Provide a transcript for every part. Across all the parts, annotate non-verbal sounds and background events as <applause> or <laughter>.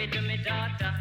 They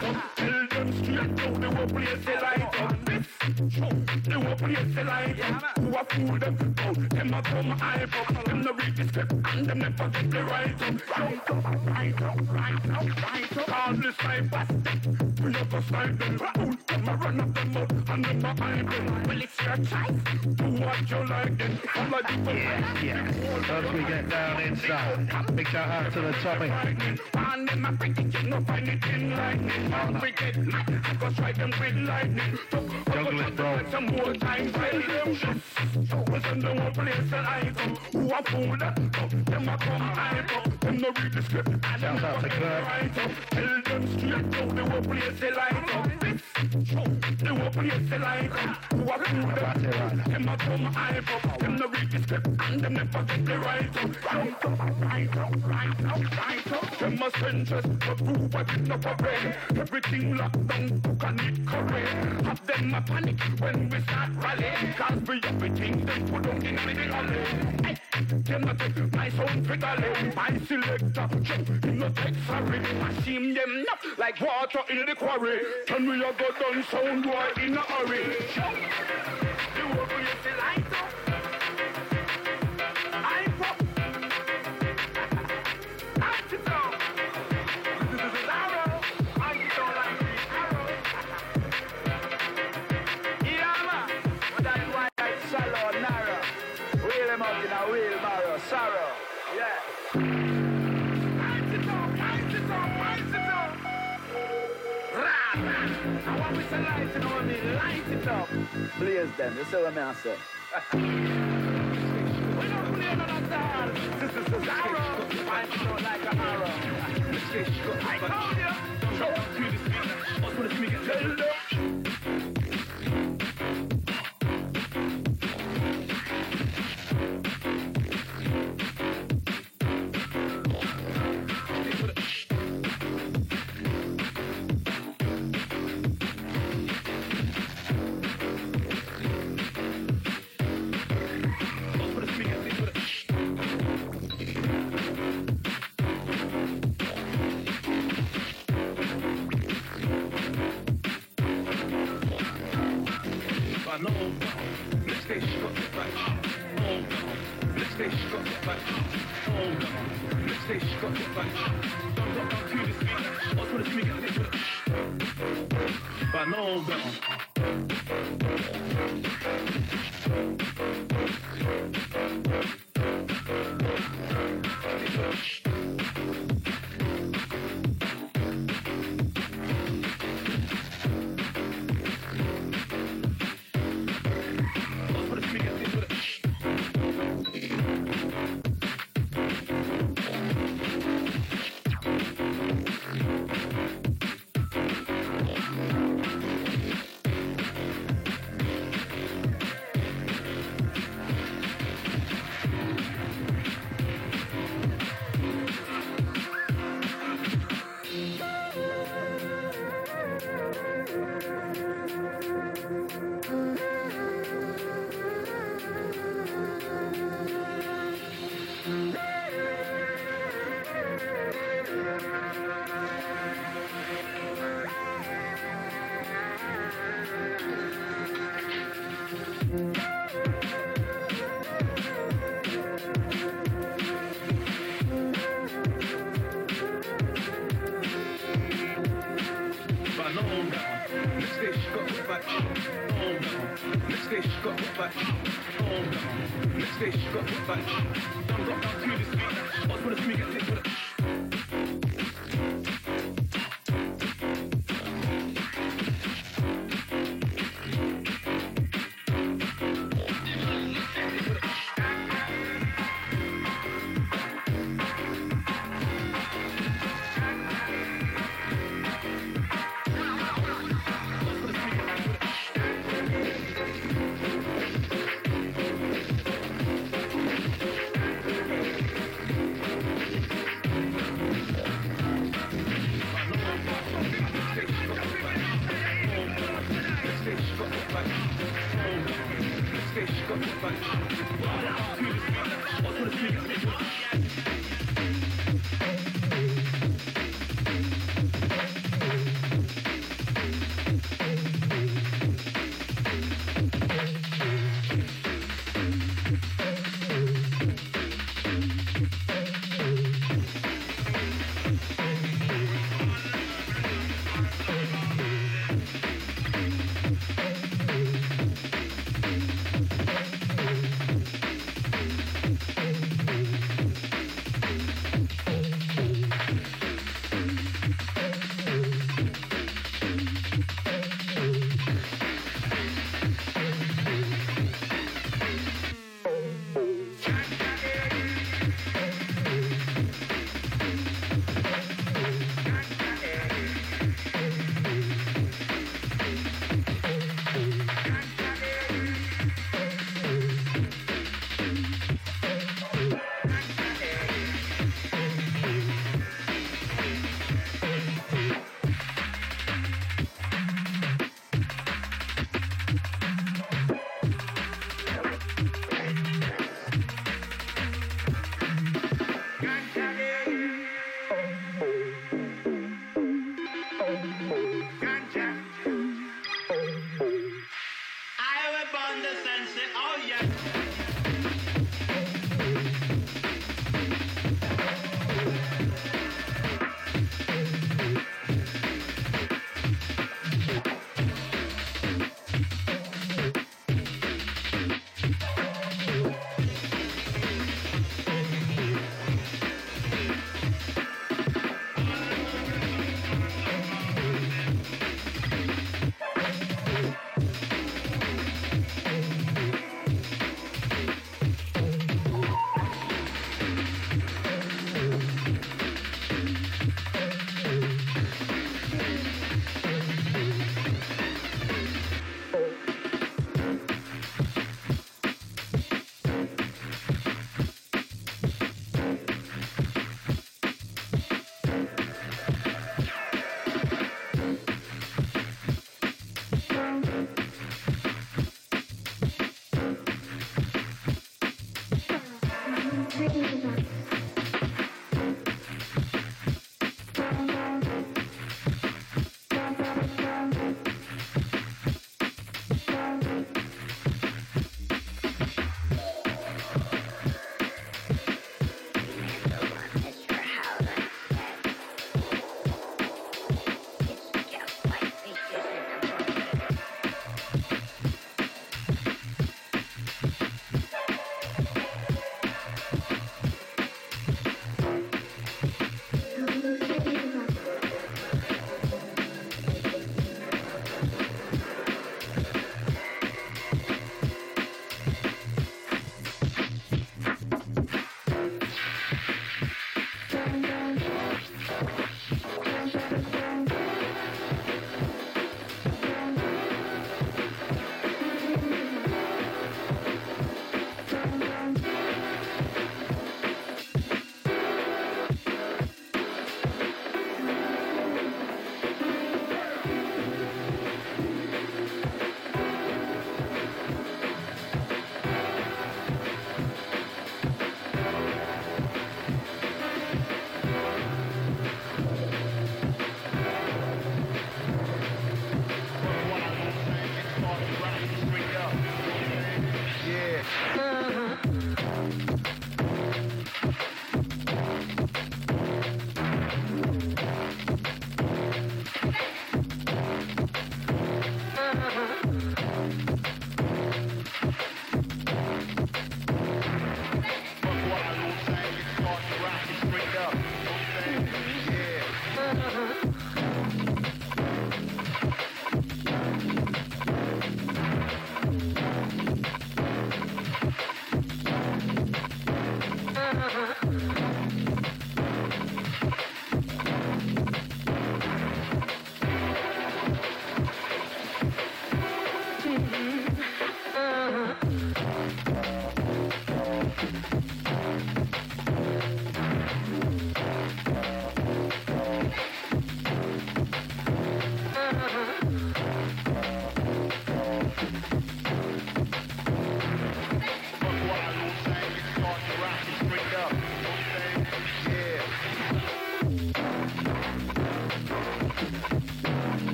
the right up. Tell them straight now the whole place light up. This show the whole place light up. Who a fool them them a come hype up. Them no read the script and them never get the right up. Right up, right up, right up, right up. All the cyber we never slide them. Fool them a run up them up and them a hype them. Well it's your choice. Yeah, yeah. As we get down inside, big shout out to the pretty you no find it in lightning. Man, we get mad, I go strike them with lightning. Junglist, bro. Some more time, we send them one place and I go. Who a fool that? Them a come I go. Them no read the script. to never right up. Tell them straight now the whole place they up. This the whole place they light up. Who a fool that? now. Them a come I go. Them no read the script and them never get the right up. Right up, right up, right up, right up. Them a just to prove what it no parade. Everything locked down, book and it correct. Have them a panic when we start rally. Cause we everything them put on in the alley. Hey, them not take my sound galley. My selector, show him no take sorry. Machine them up like water in the quarry. And we a down sound boy in a hurry. Show the work we see light I we say light it up, me light it up. Blaze them, you see what I? <laughs> We don't play none of. This is the arrow. I feel like a arrow. I told you. Tell them. On. Let's stay shut back.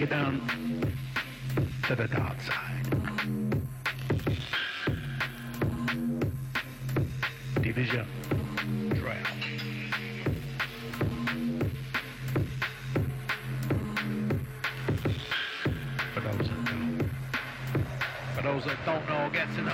Take it down to the dark side. Division. For those that know. For those that don't know, get to know.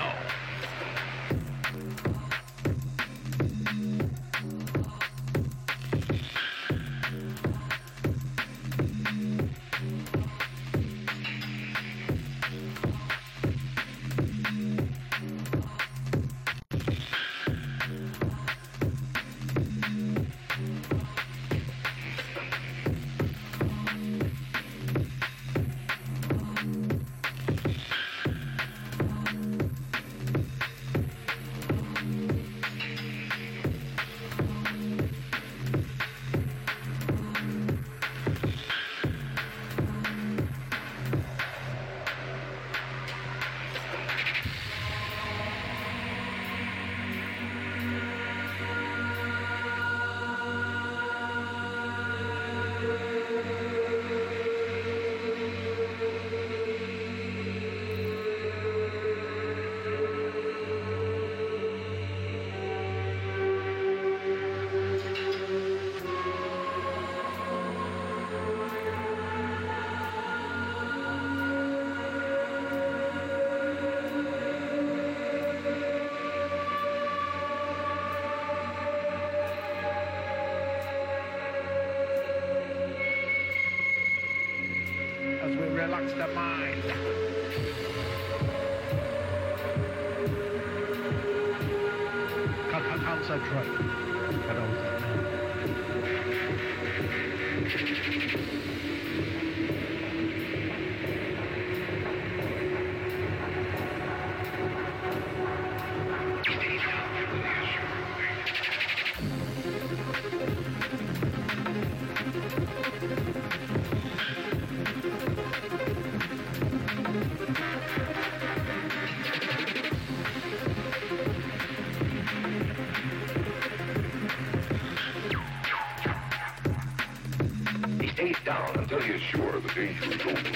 Sure the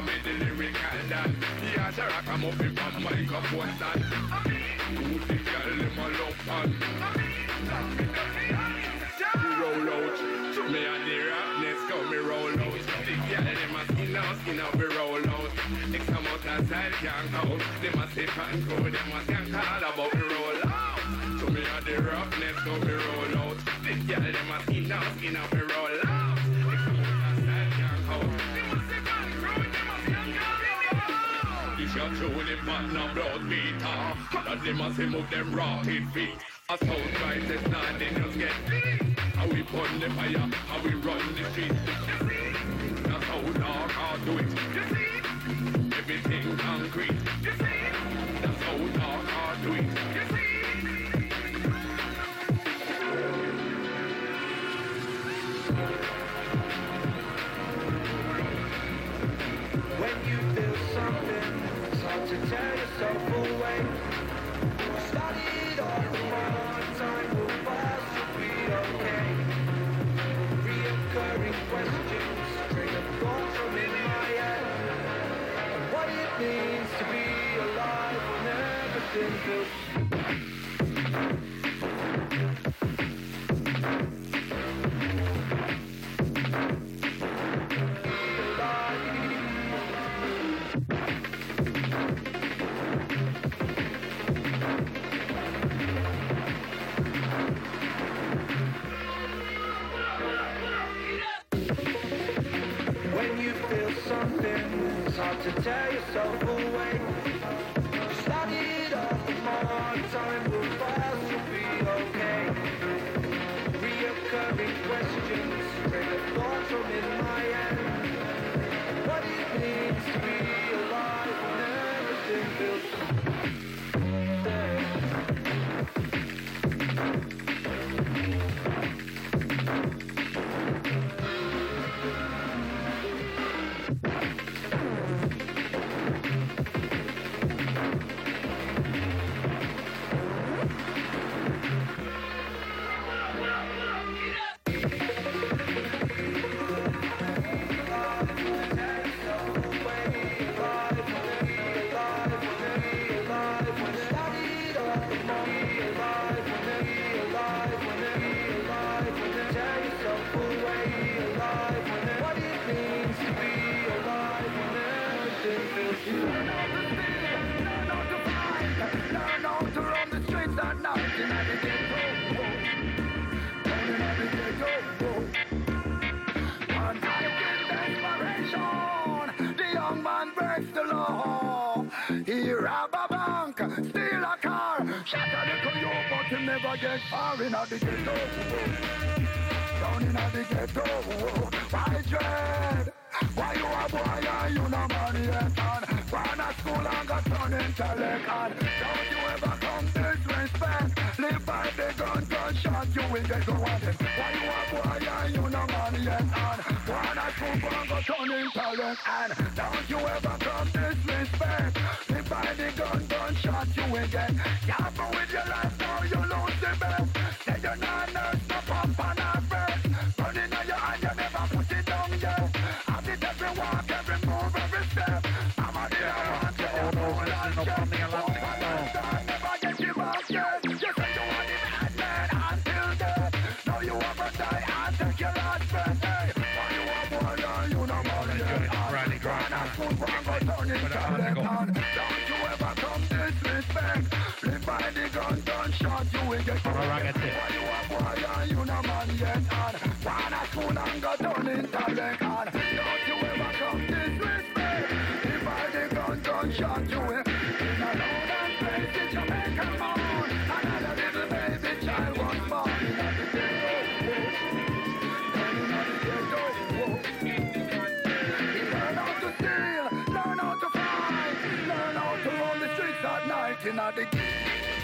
Yeah, sir, I come up in from microphone stand. Who the girl them a love fun? Roll out, me and the roughness go me roll out. The girl them a skin out, skin out, me roll out. Next time out outside can't count. Them a sip and go, them a can call about me roll out. So me and the roughness go me roll out. The girl them a skin out, skin out, me roll out. True the partner blood beater. That them a say move them rocket feet. A sound right this night they just get How we burn the fire, how we run the street. That's how dark I do it. You see, Everything concrete. That's how get far in the ghetto. Down in the ghetto, why dread? Why you a boy and you no money yet on? Born at school and got turn intellect on. Don't you ever come disrespect? Live by the gun, gunshot, you will get go on. Why you a boy and you no money yet on? Born at school and got turn intellect on. Don't you ever come disrespect? Live by the gun, gunshot, you will get. With your life, now you're not and a your hand, you it it. I'm a to All those listening up on the Atlantic Storm. Never get you back yet. You want the bad man until death. Now you ever die and take your last breath. Hey, why you a and you Enjoy yet? the Friday grind, Run a it a down hand and go. down. Don't you ever come disrespect. You will. In a loud and crazy Jamaican moon. Another little baby child was born in the ghetto. Down in the ghetto. Learn how to steal, learn how to fight, learn how to roam the streets at night in the Oh,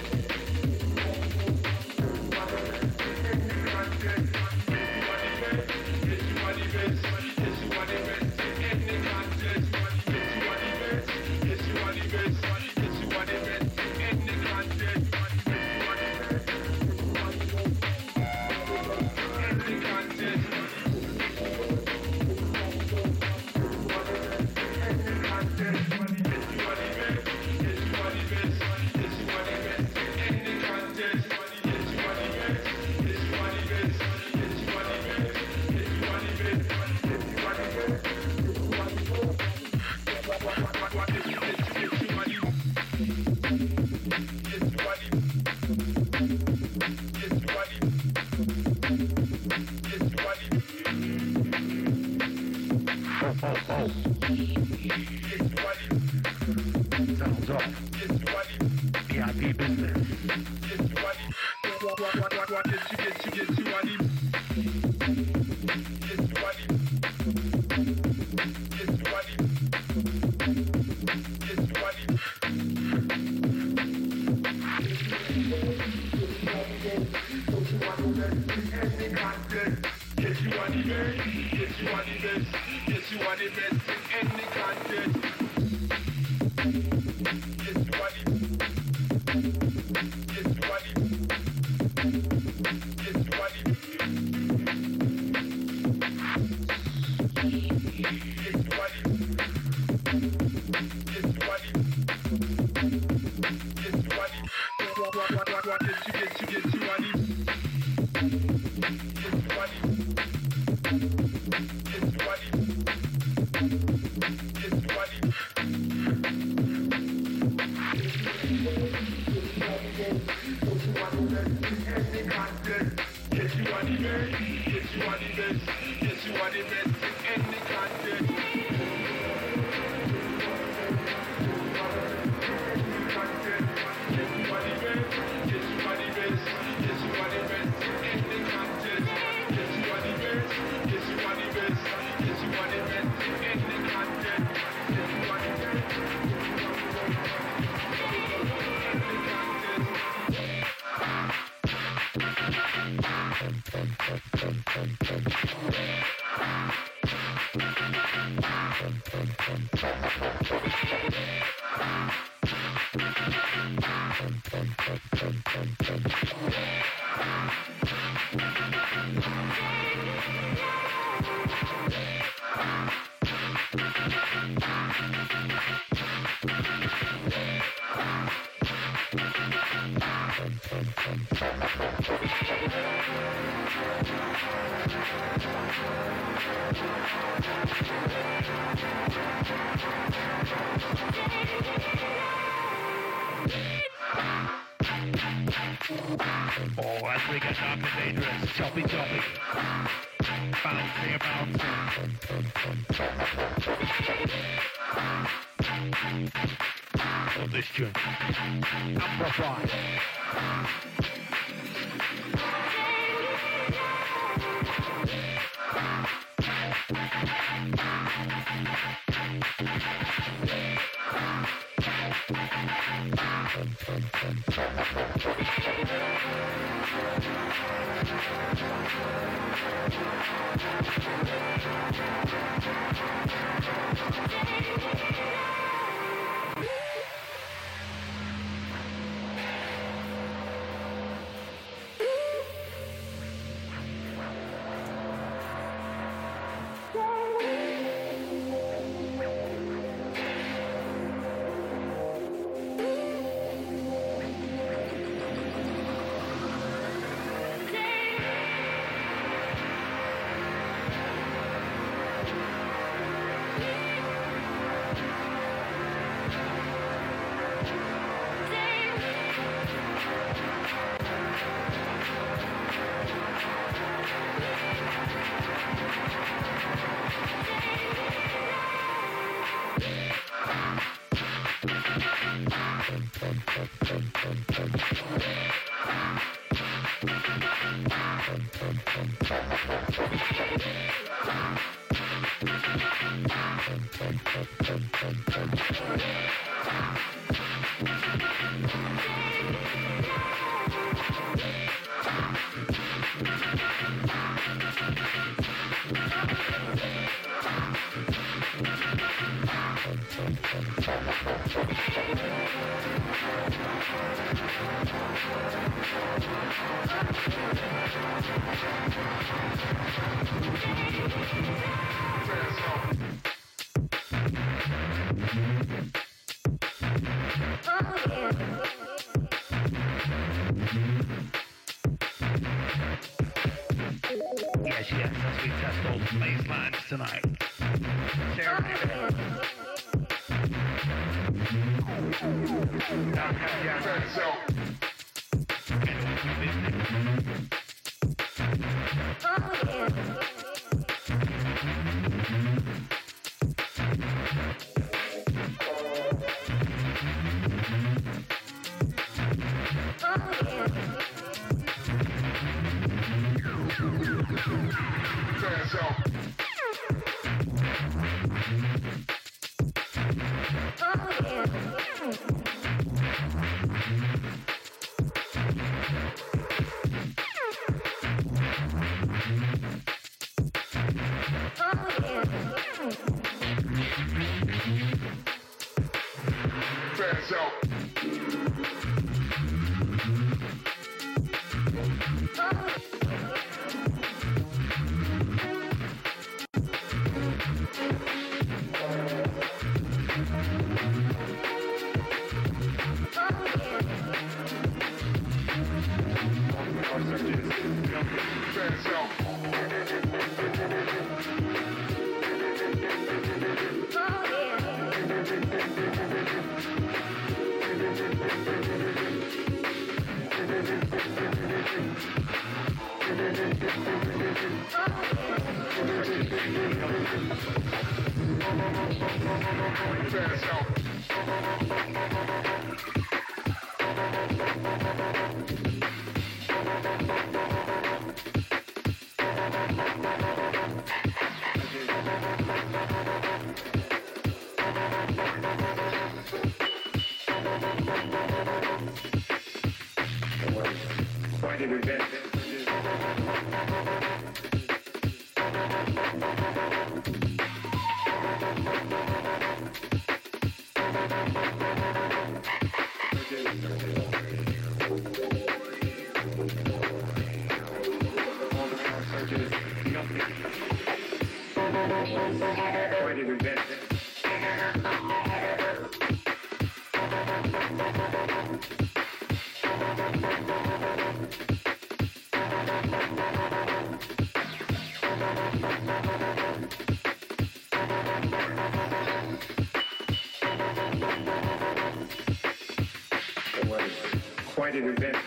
quite an event.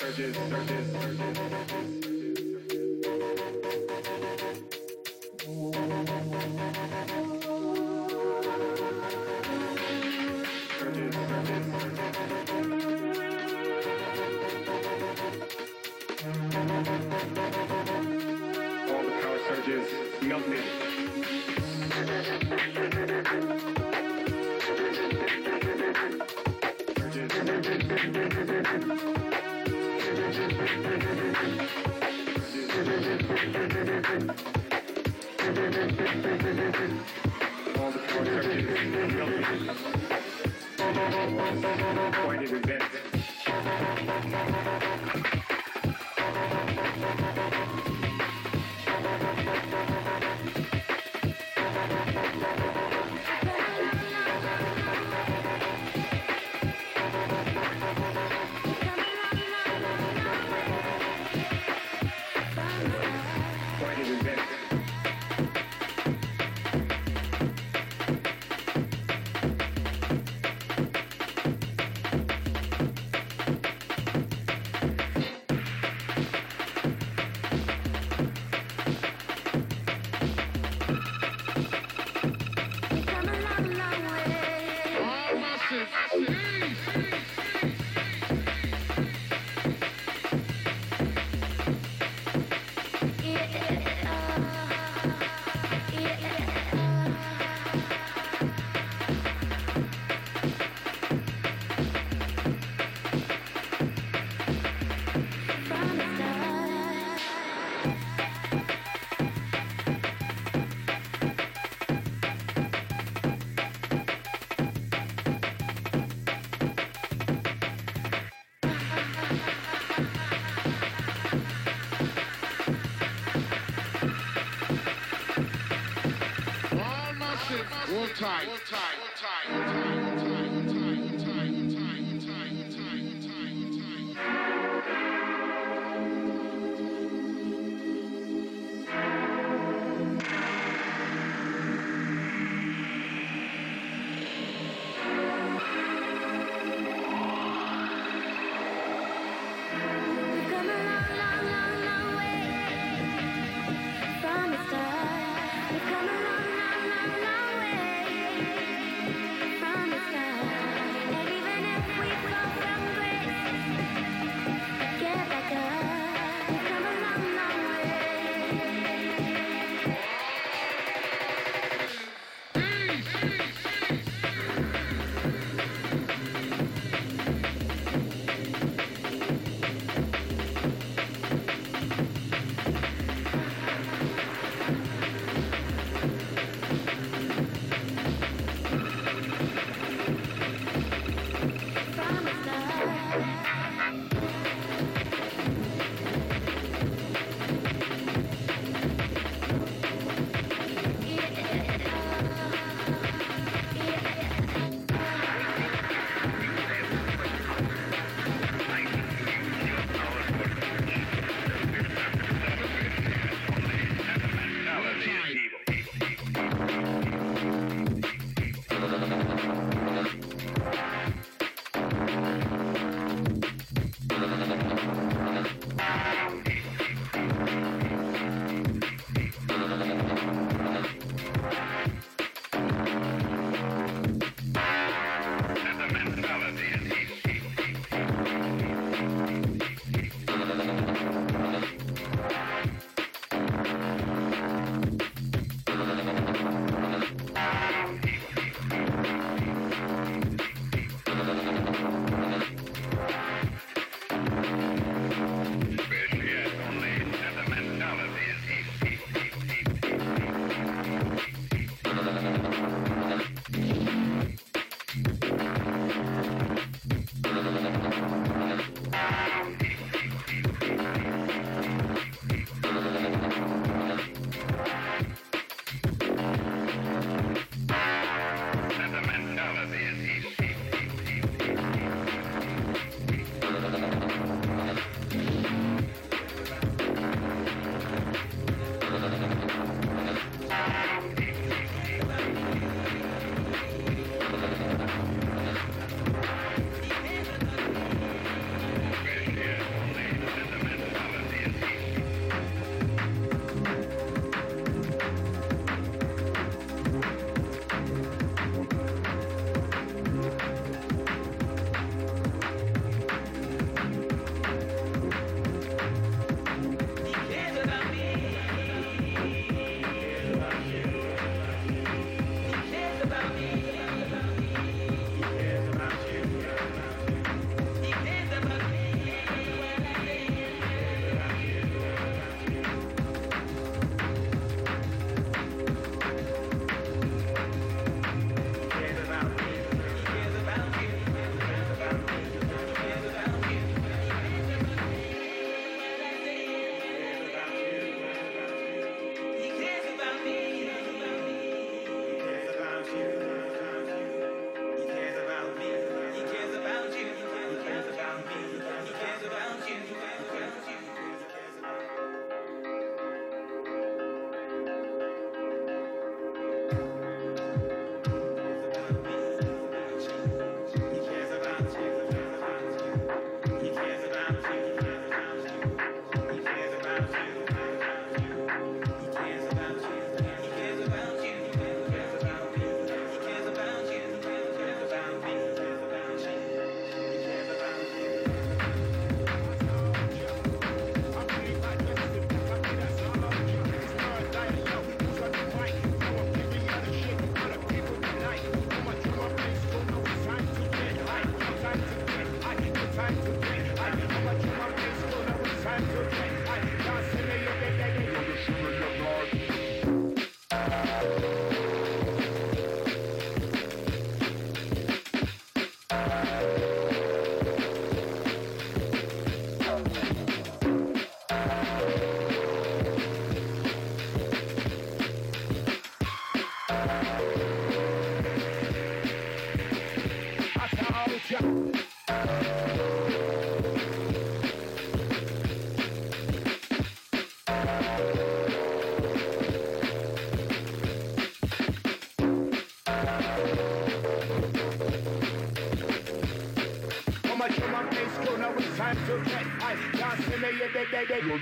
Surges, surges,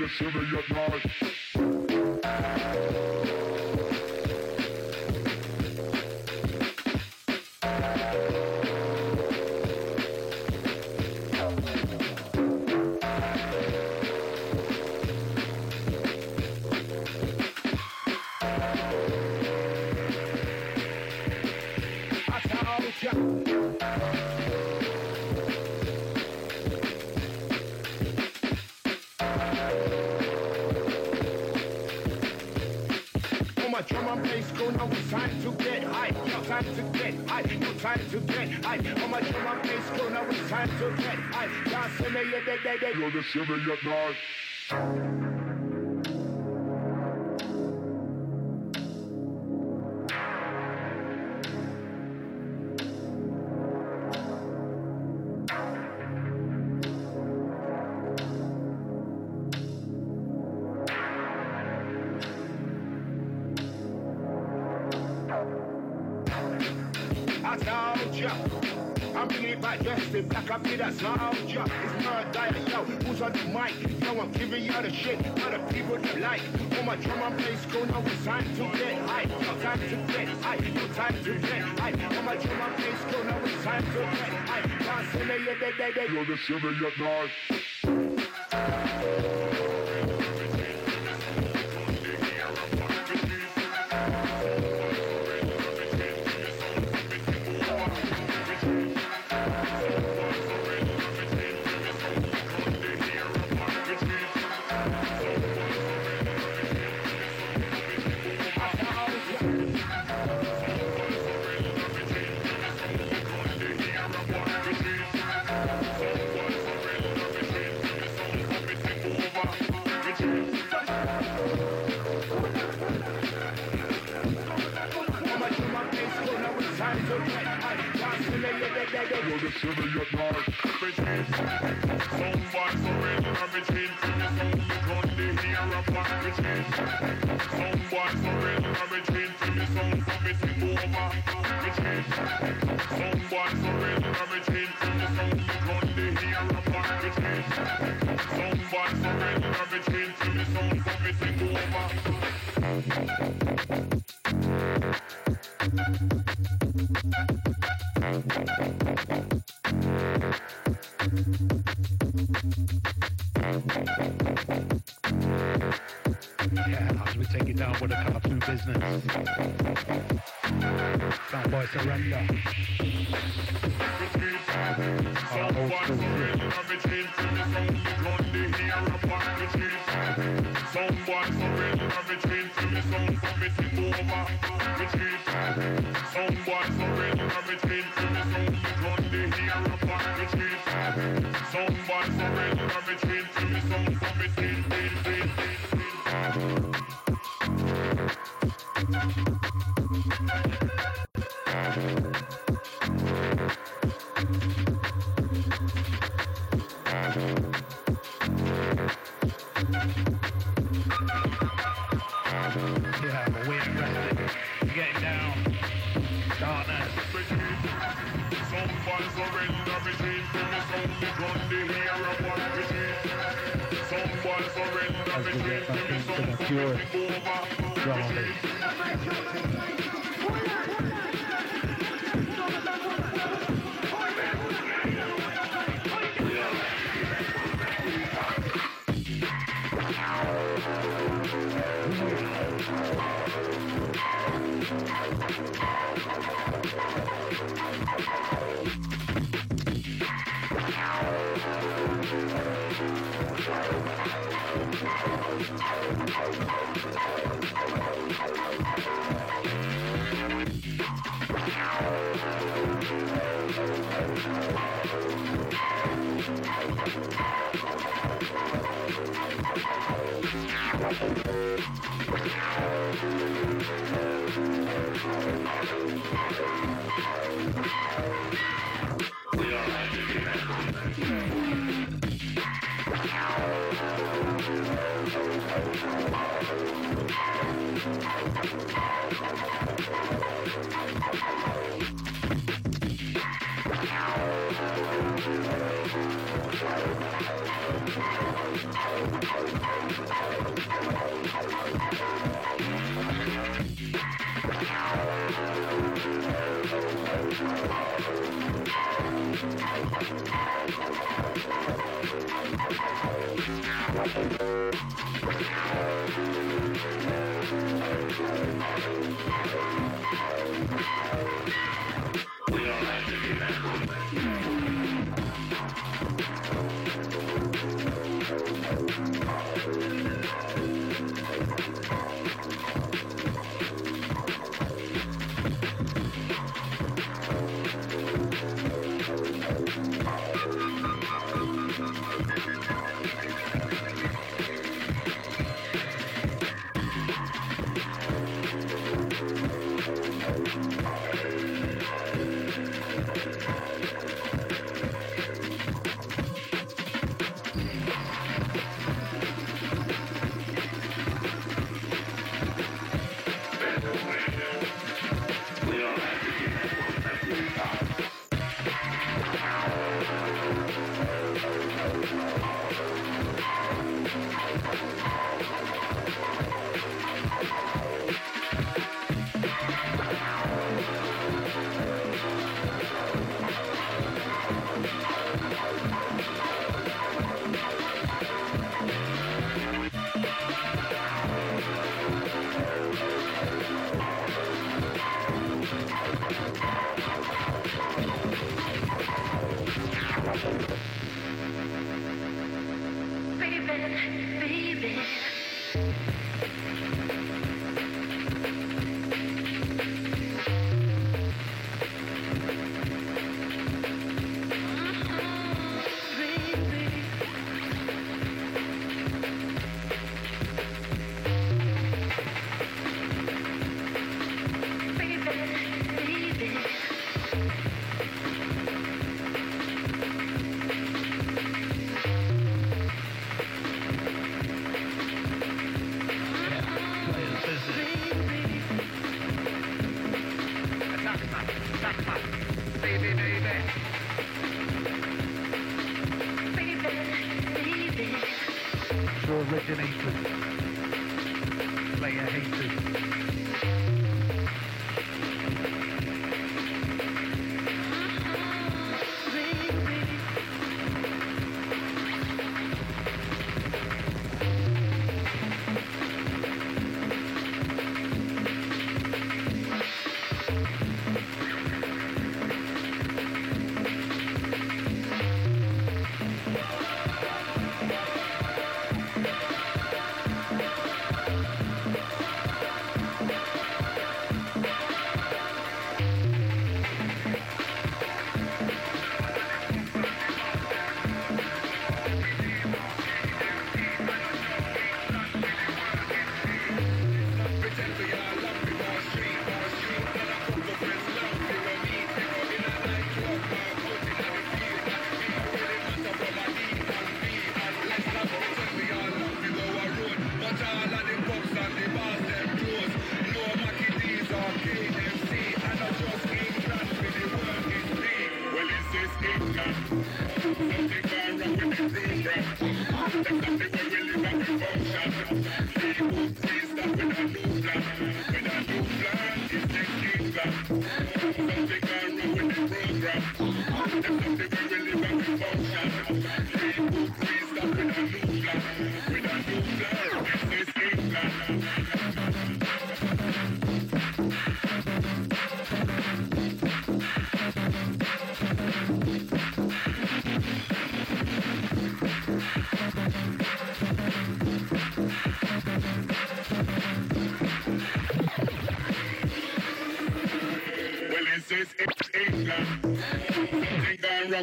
the shiver at now it's time to get high. No time to get high. No time to get high. On my drum and bass go now it's time to get high. Yeah, yeah, yeah, yeah. You're the shiver at night. You're the shiver surrender between to the sound me run the hair upon between. Someone surrender between to the take over between between. Someone surrender between to the sound for me over between. Someone surrender to the sound me run the upon between. Someone surrender for me take sound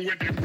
with the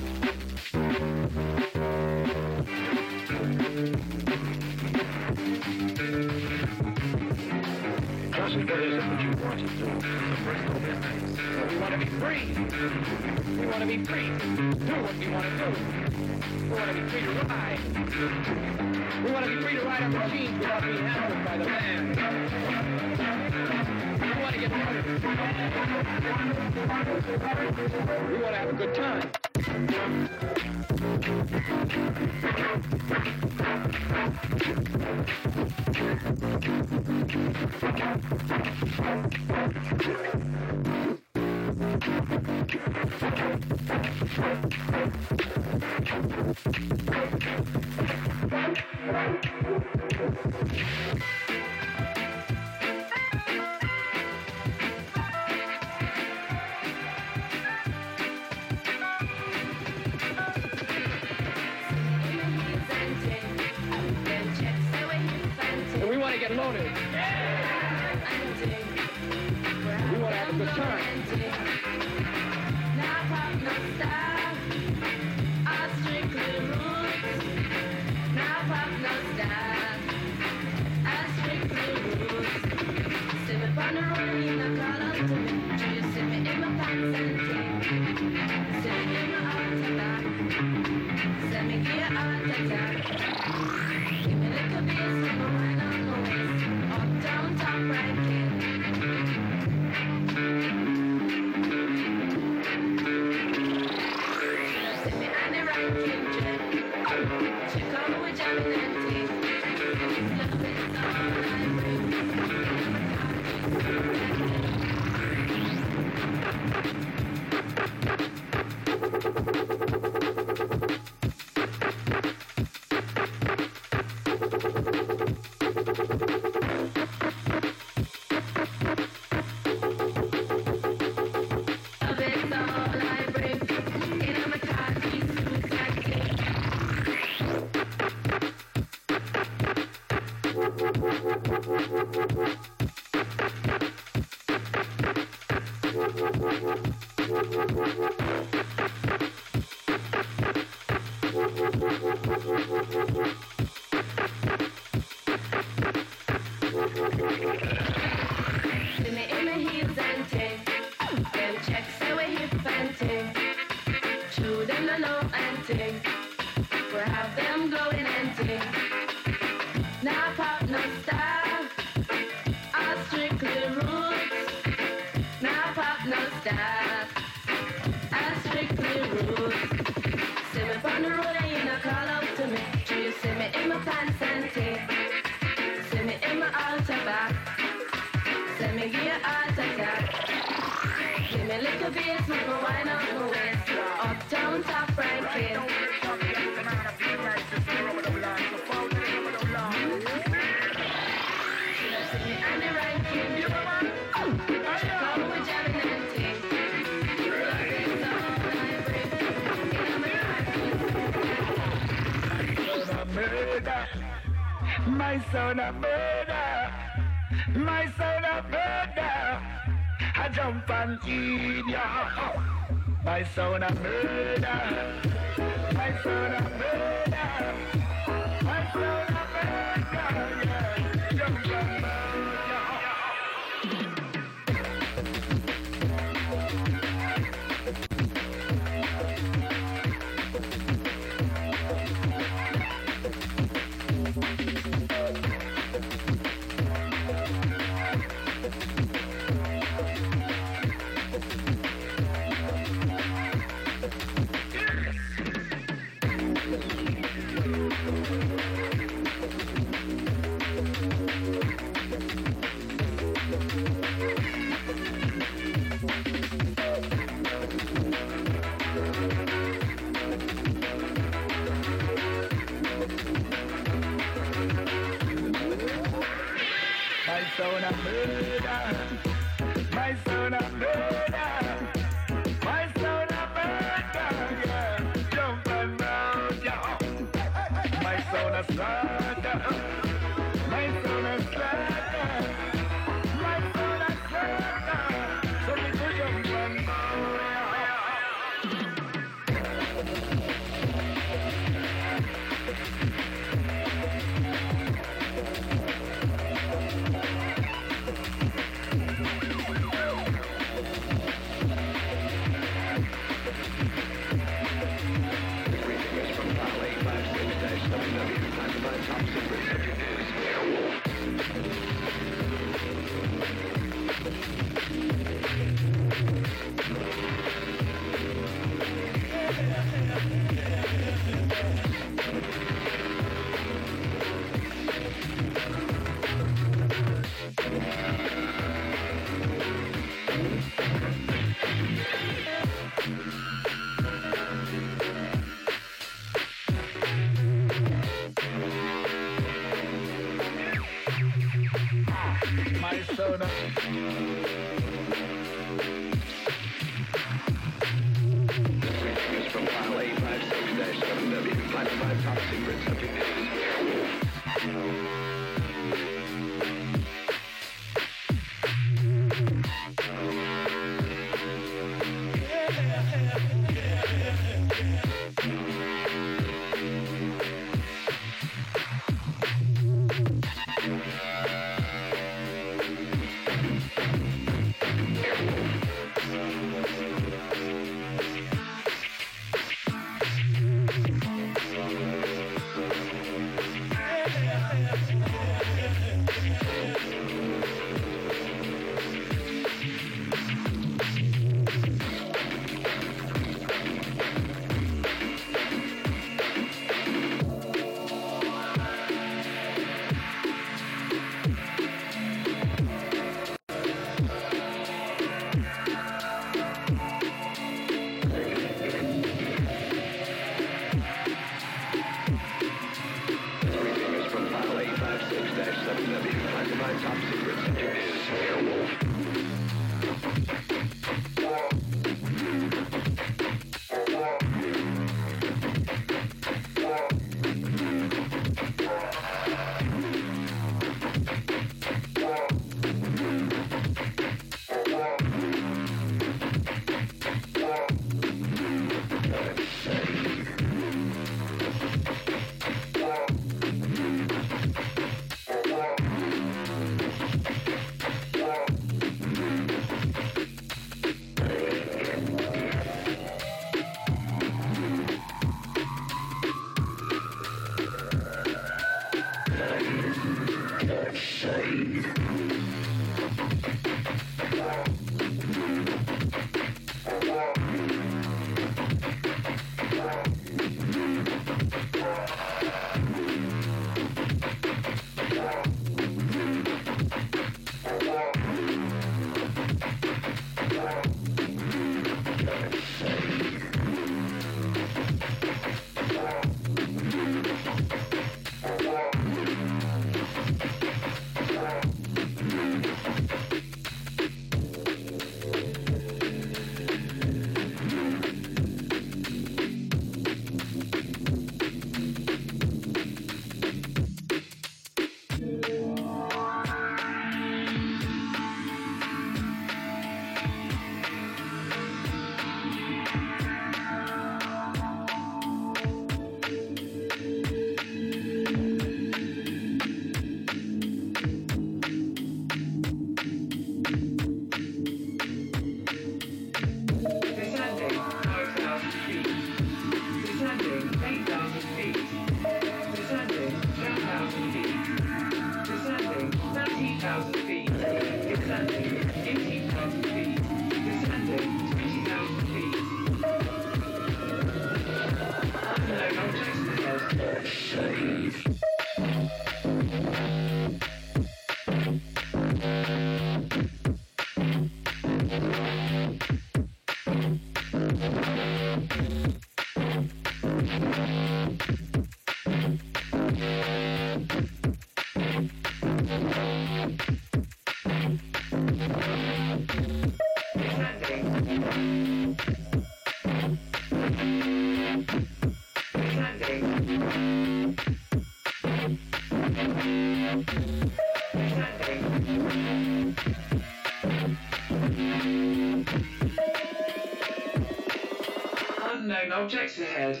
unknown objects ahead.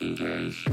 Engage.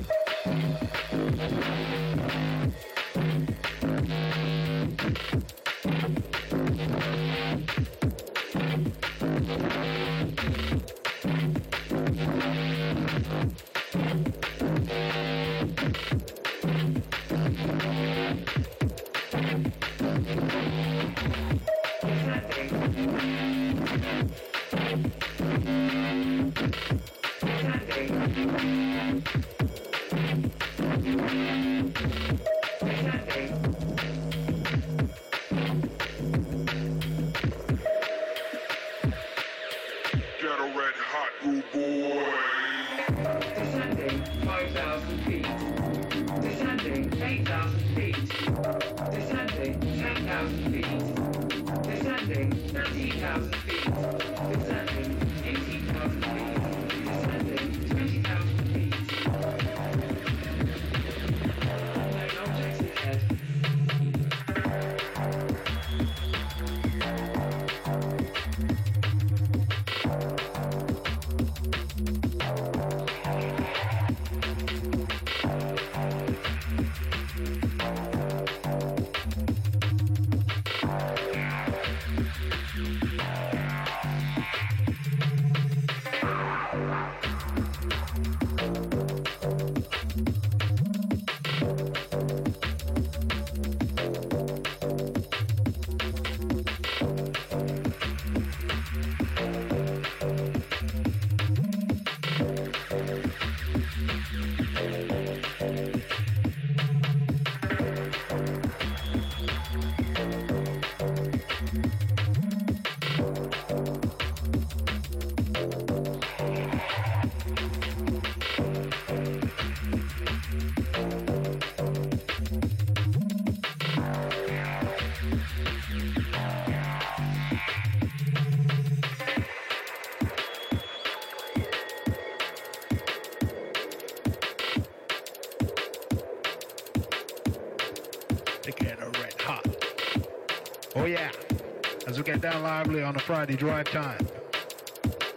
get down lively on a Friday drive time.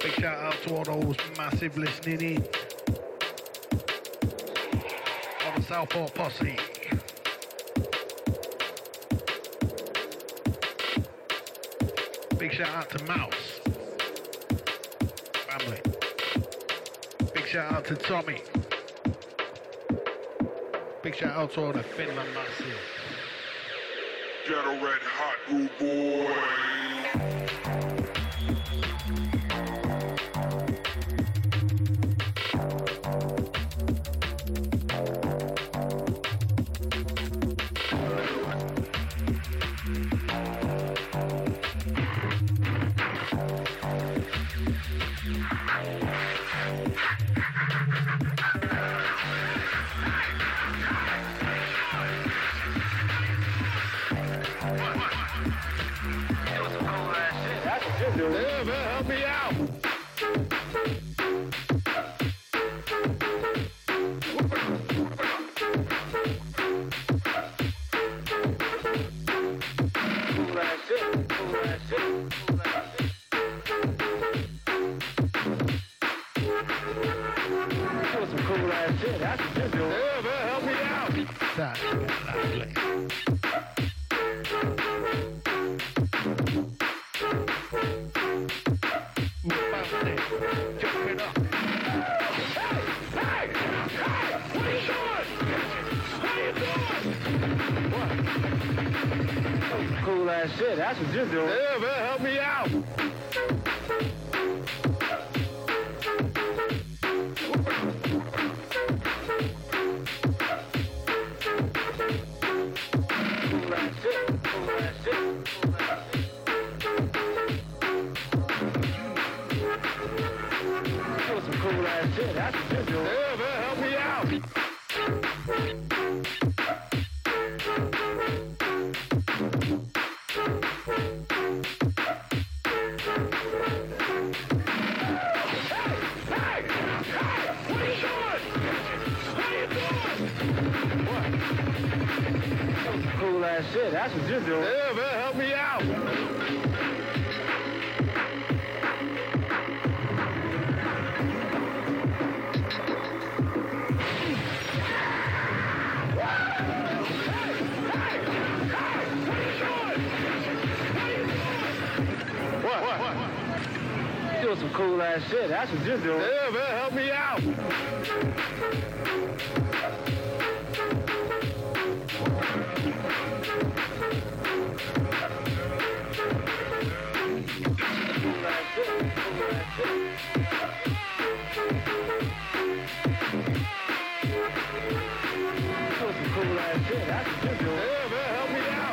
Big shout out to all those massive listening in. On the Southport Posse. Big shout out to Mouse. Family. Big shout out to Tommy. Big shout out to all the Finland massive. a Red Hot Rude Boy.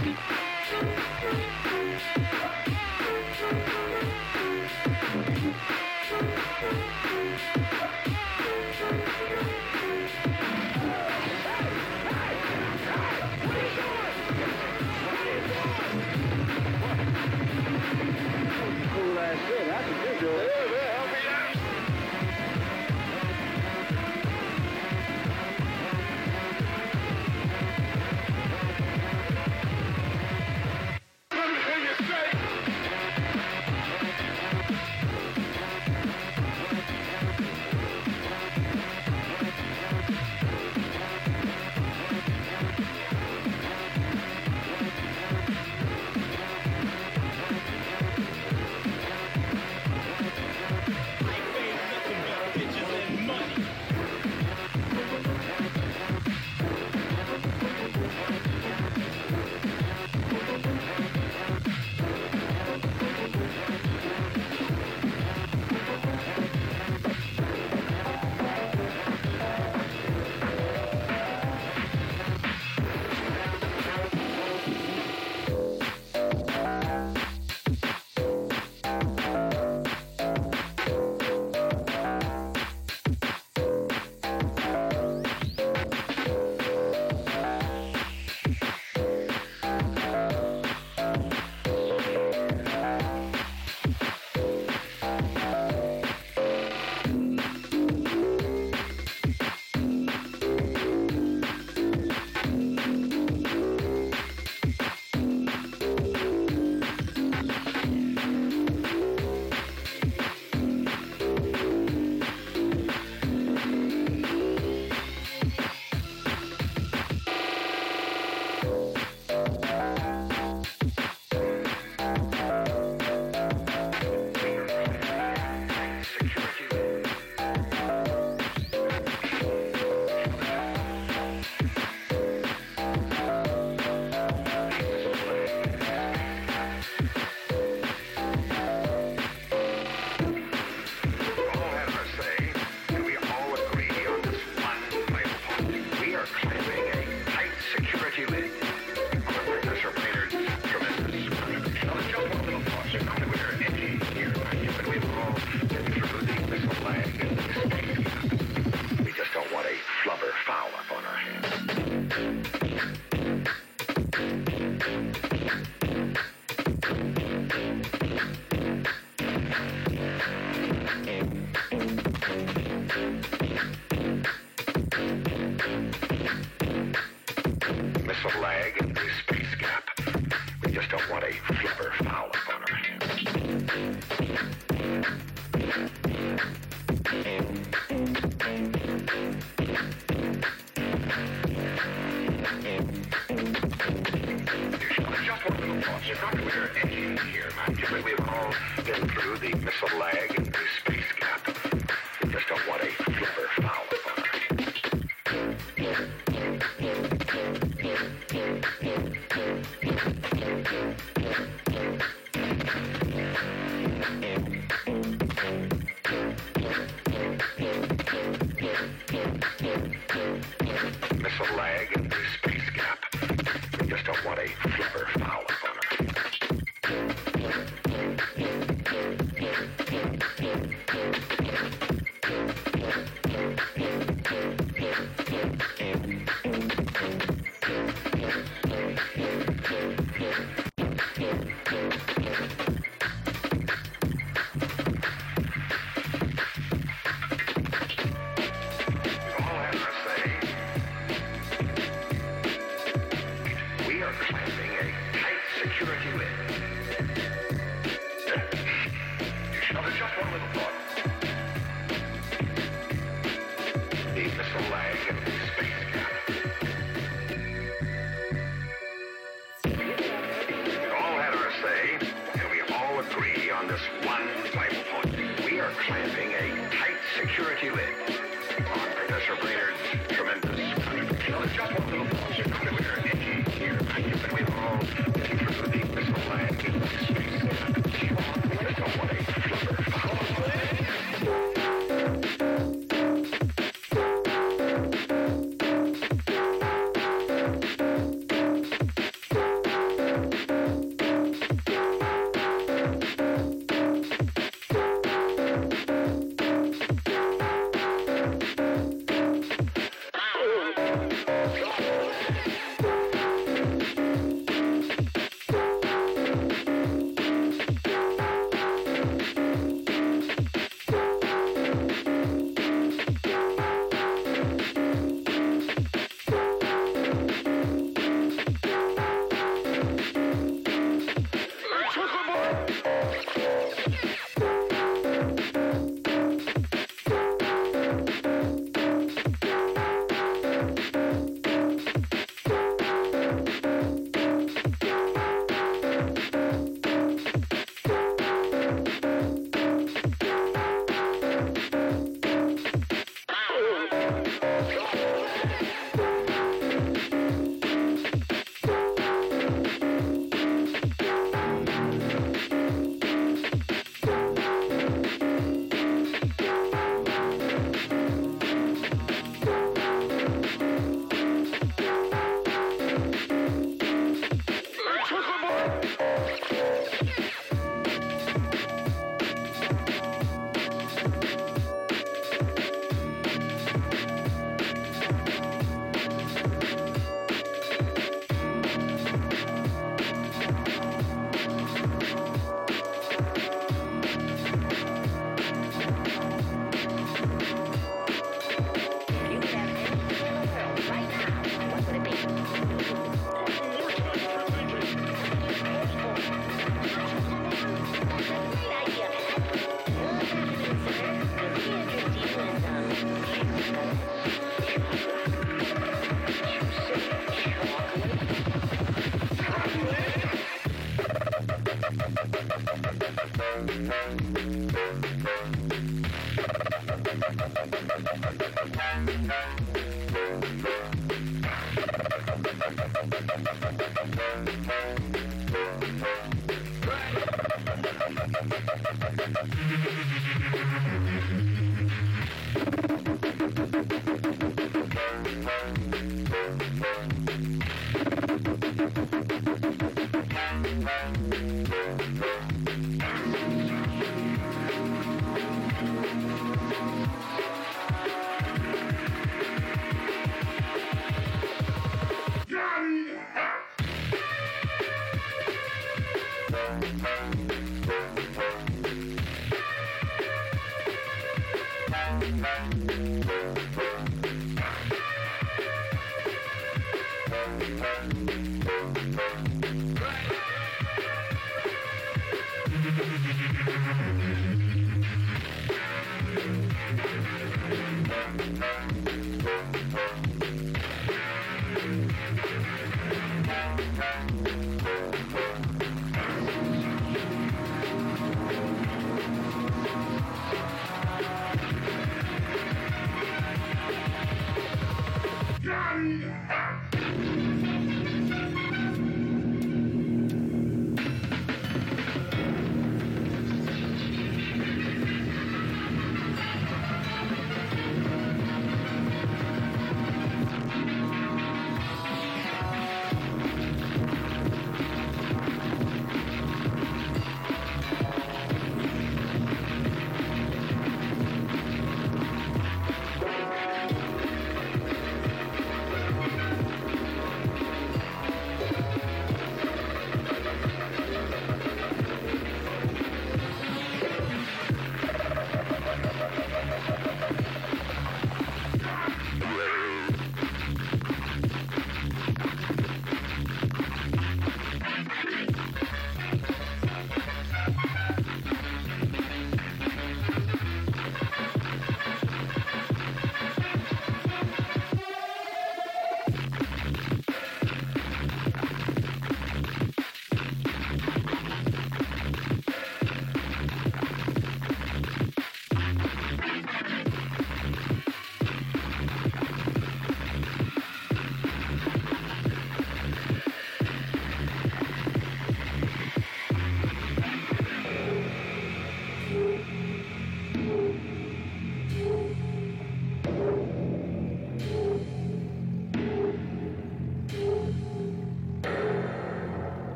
Help me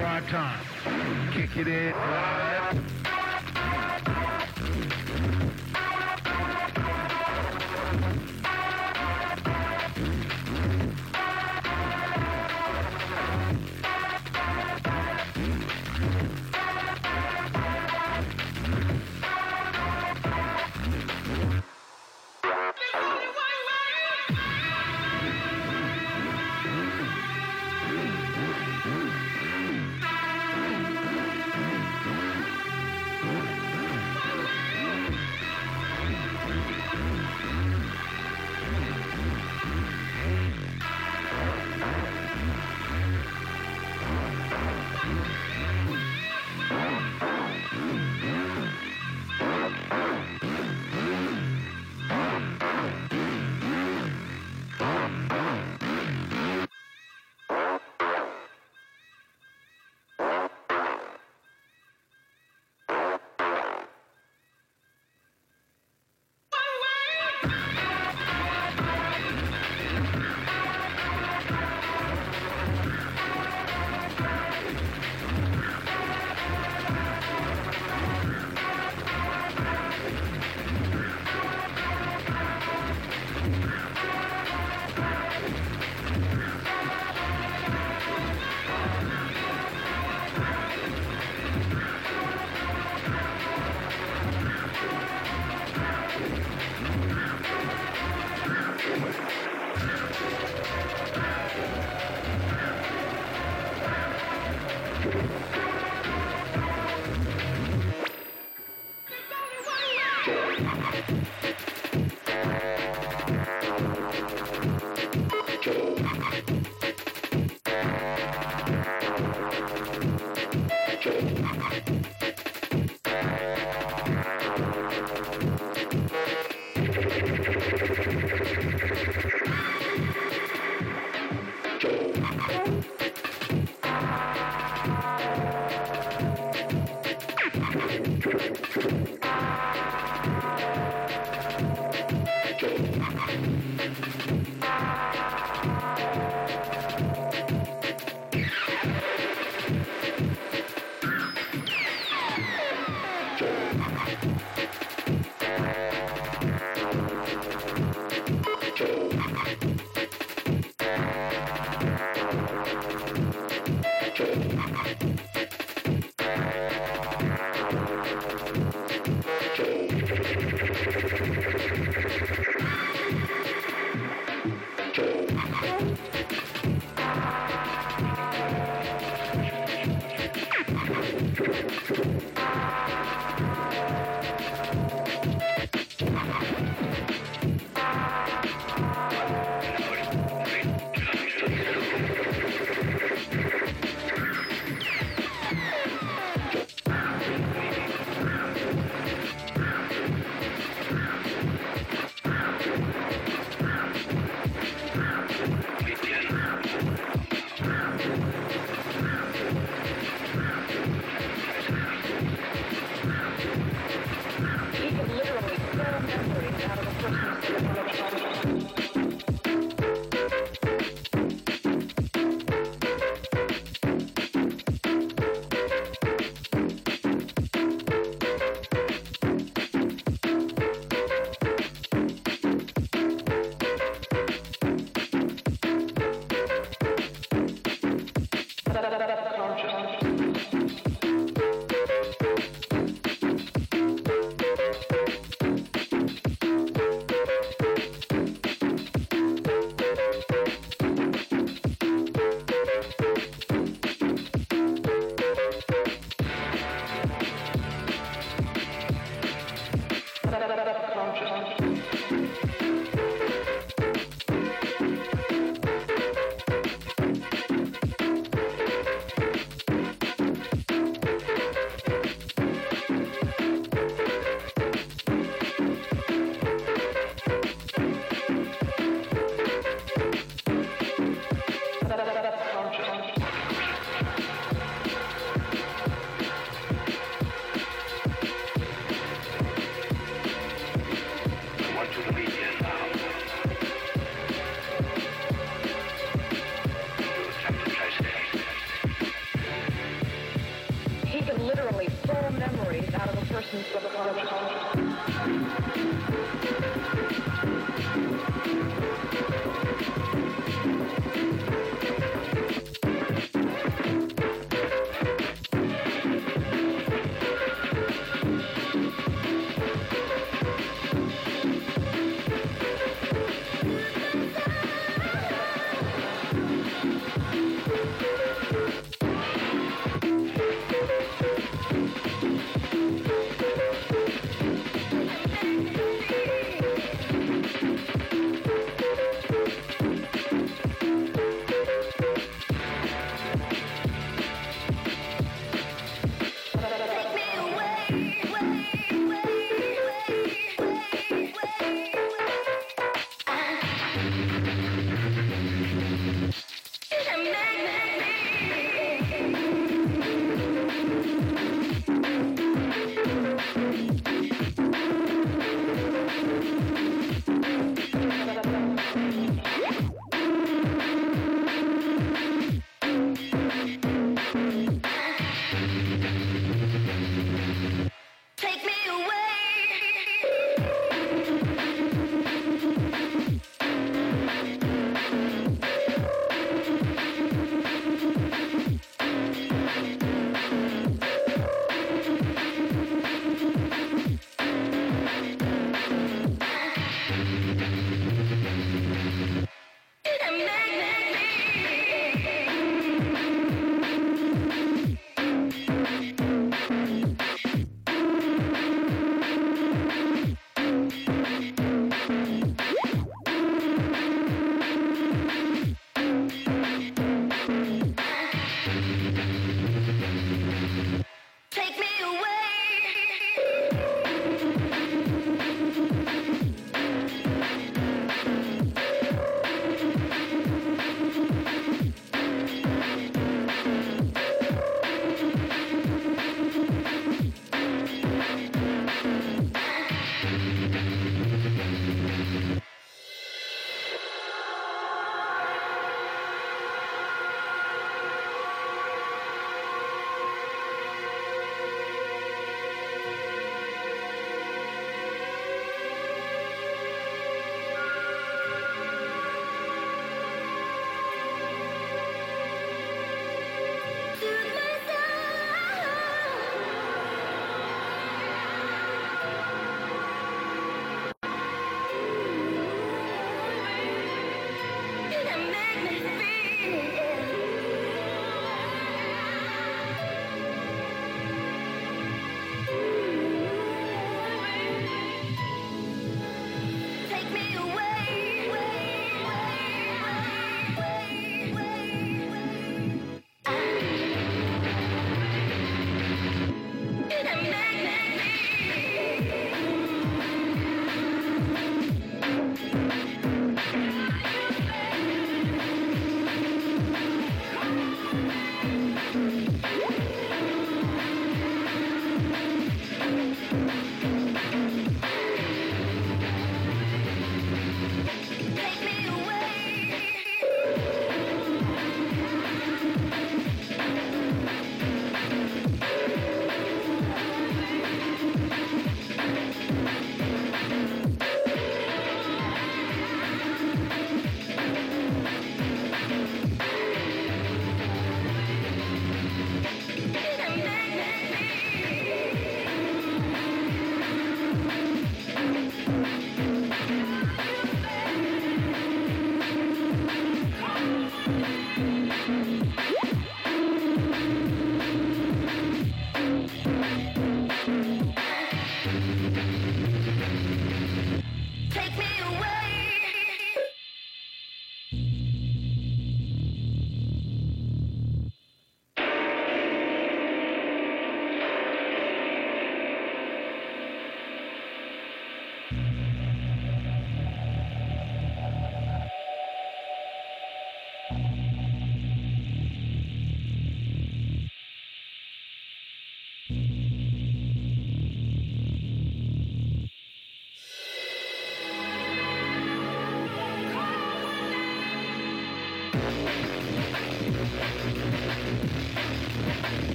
drive time. Kick it in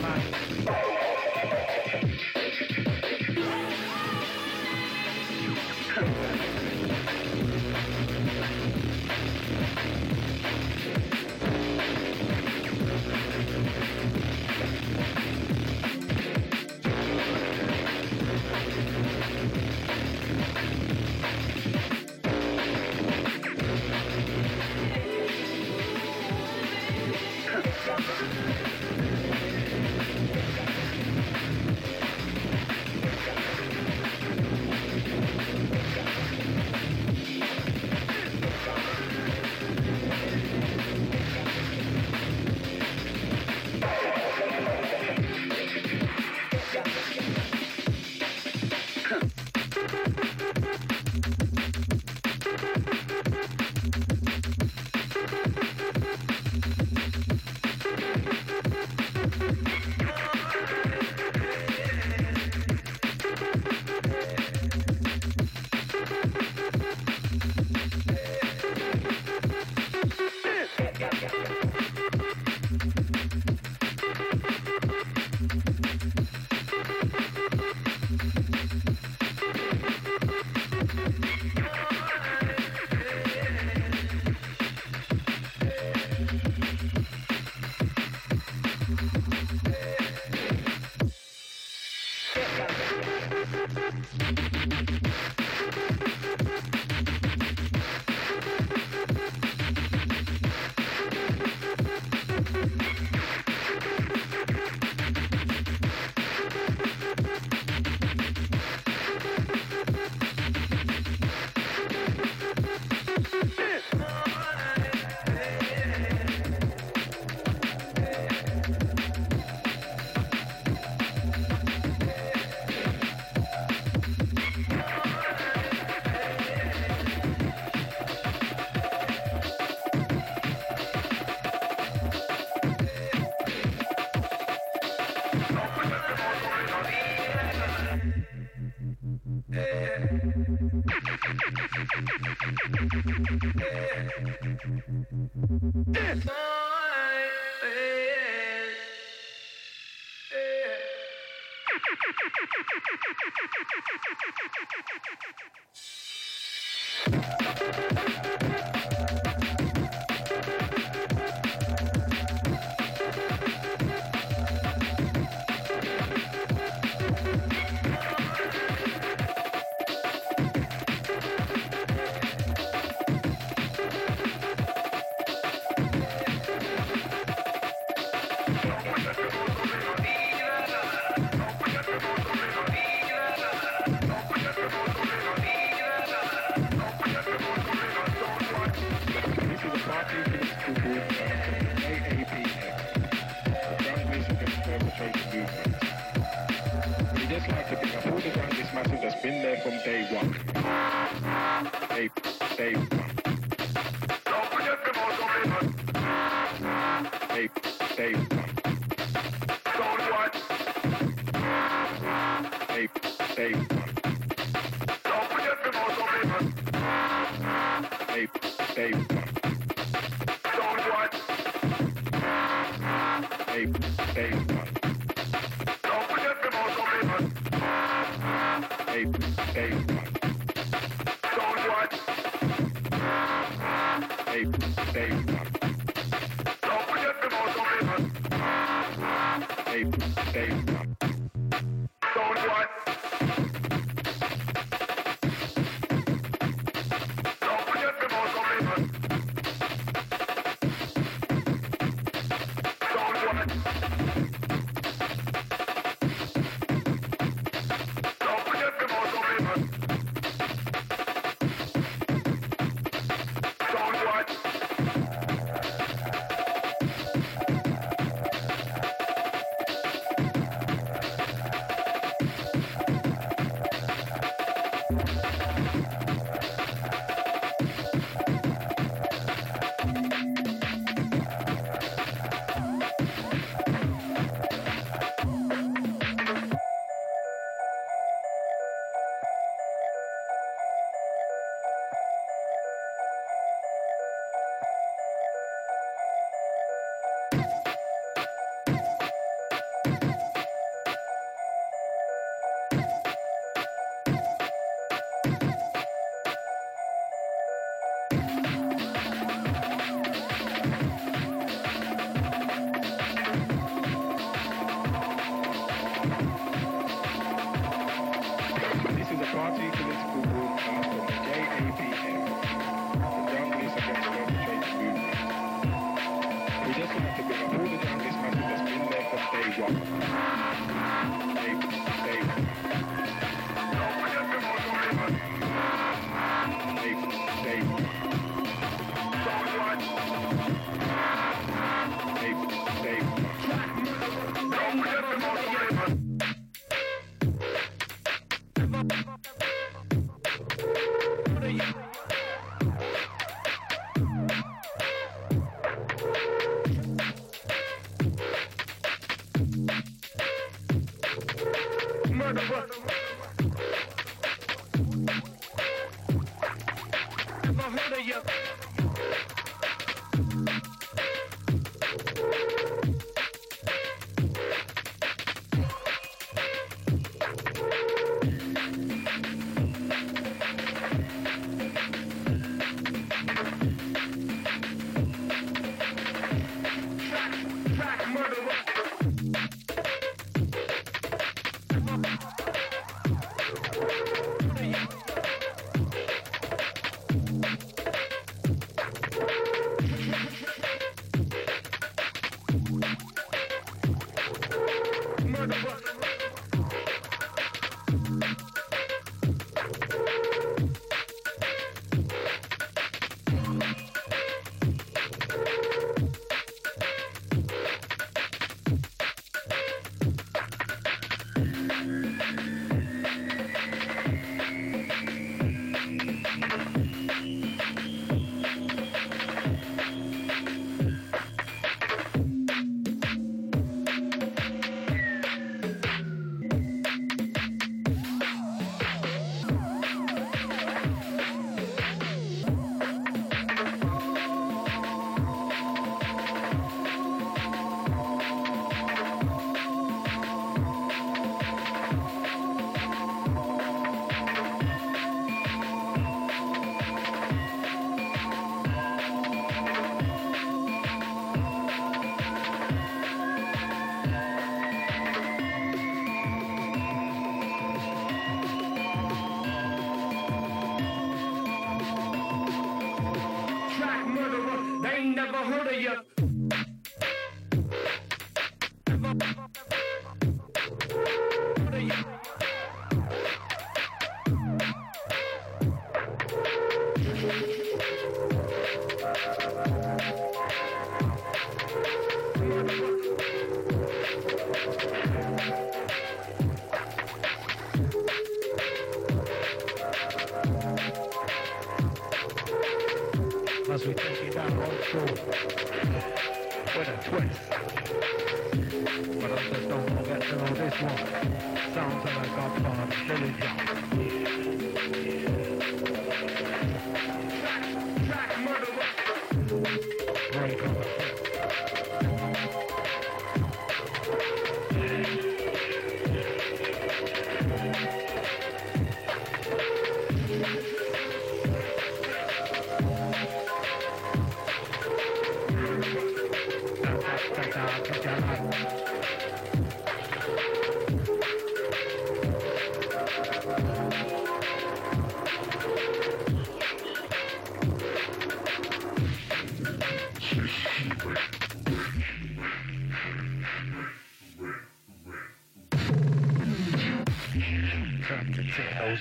Dark Carolina.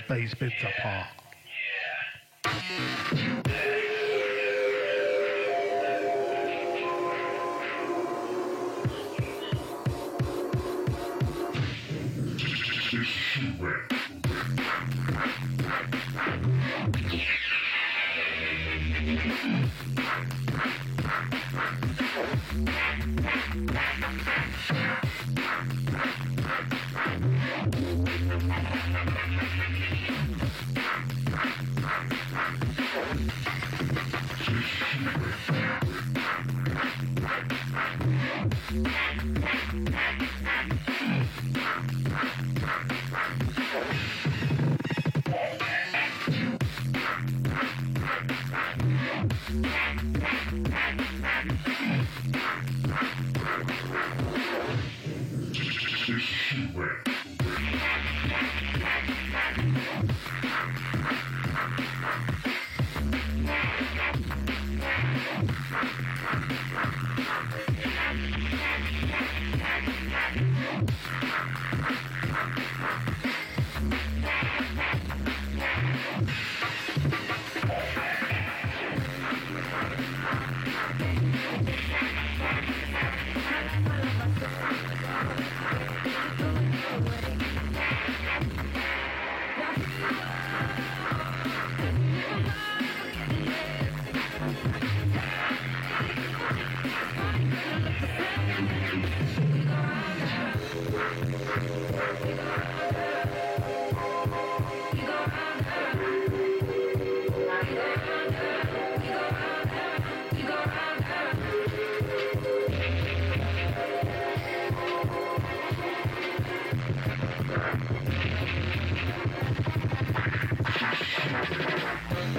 Those bits apart.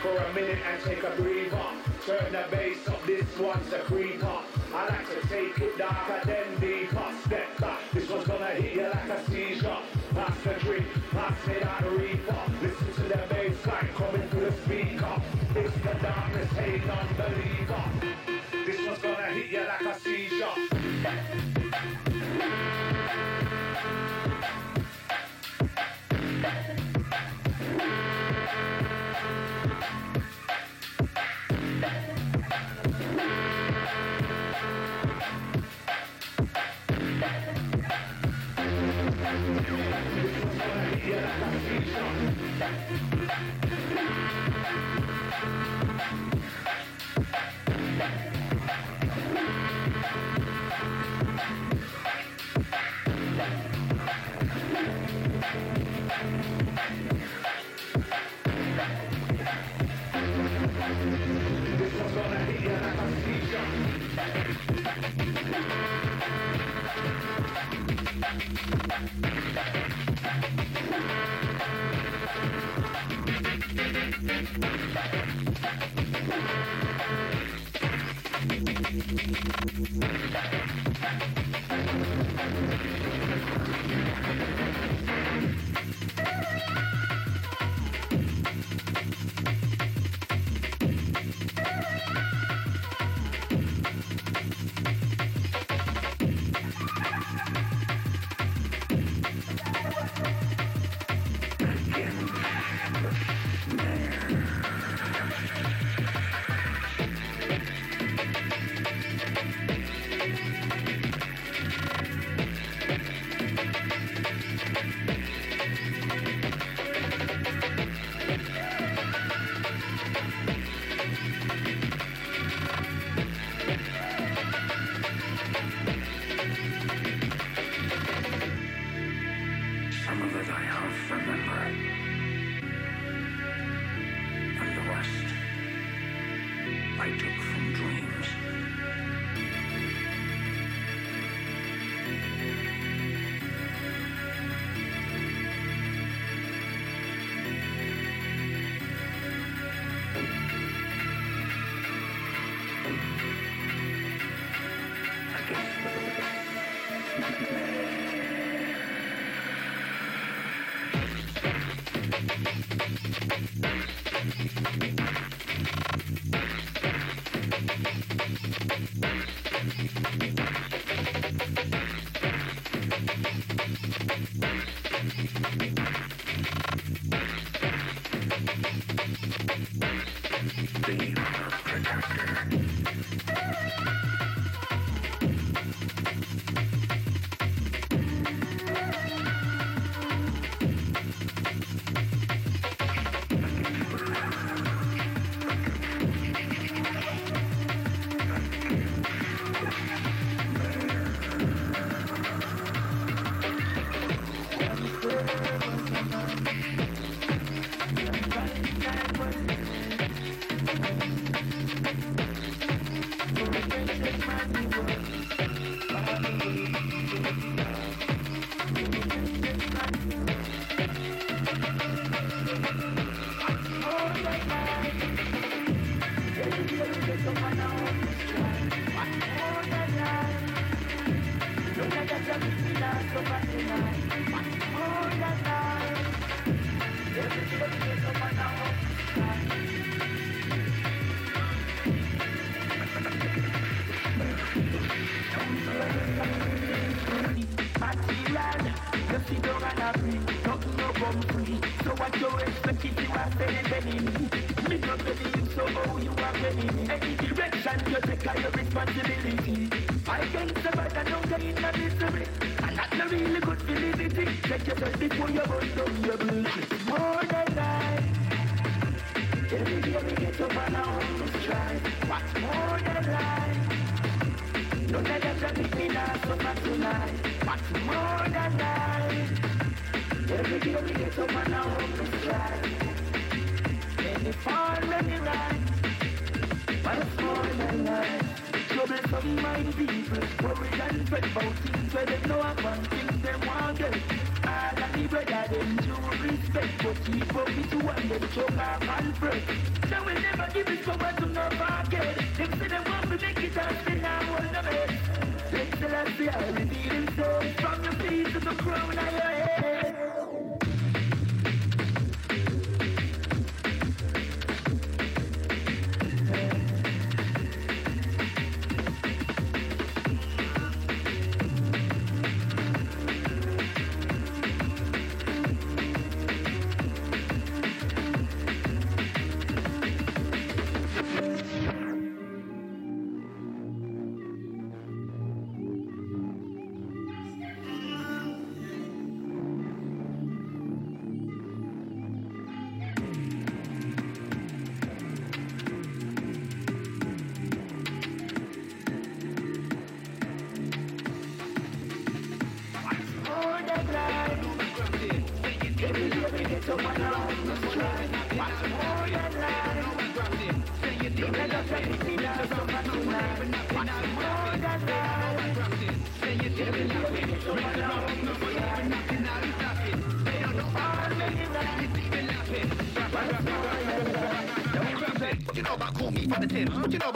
For a minute and take a breather.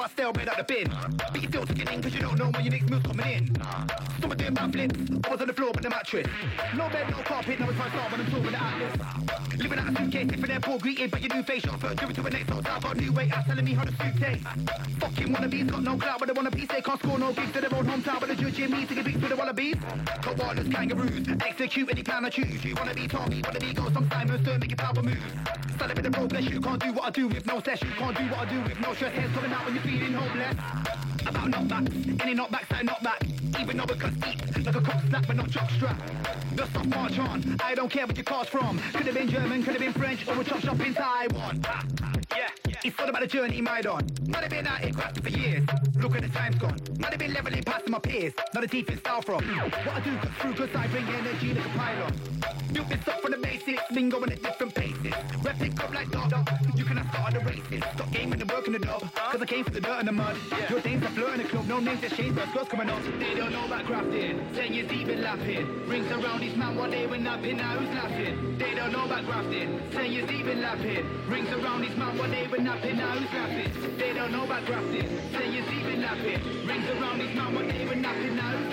You know about bread out the bin? But you still skinning cause you don't know when your next move's coming in. Some are doing backflips, I was on the floor with the mattress. No bed, no carpet, now it's my star when I'm talking the atlas. Living out a suitcase, different airport greeted by your new face. Chauffeur, do it to the next hotel, got a new weight, out telling me how to suit taste. Fucking wannabes, got no clout, but they wanna be, they can't score no gigs to their own hometown, but they're judging me to get beats with the wallabies. Koalas, kangaroos, execute any plan I choose. You wanna be Tommy, wanna be Ghost, I'm Simon Stern, make your power move. Bless you, can't do what I do with no stress, you can't do what I do with no stress. Heads coming out when you're feeling hopeless. About knockbacks, any knockbacks I knock back. Even though it cuts deep, like a cock slap, but not jock strap. The stuff march on, I don't care what your car's from. Could have been German, could have been French, or a chop shop in Taiwan. Ah, Yeah, yeah. It's all about the journey my on. Might have been out here crafting for years. Look at the time's gone. Might have been leveling past my peers. Not a defense style from. What I do through cause I bring energy like a pylon. Built this up from the basics, been going at different like dog. You cannot start the races. Stop gaming and working the dub. Cause I came for the dirt and the mud. Your dames are flirting the club. No names just changed, but girls coming up. They don't know about grafting. Ten years deep in lapping. Rings around these man one day when napping. Now who's laughing? They don't know about grafting. Ten years deep in lapping. Rings around these man one day when napping. Now who's laughing? They don't know about grafting. Ten years deep in lapping. Rings around these man one day when napping. Now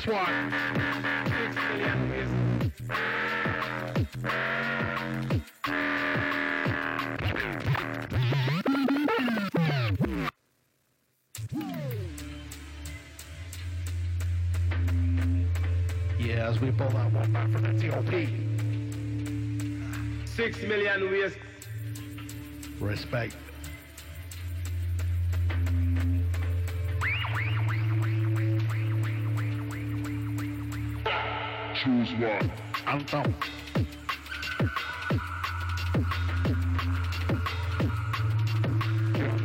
this one. Six million ways. Yeah, as we pull that one back from the TOP. Six million ways. Respect. One. Anthem.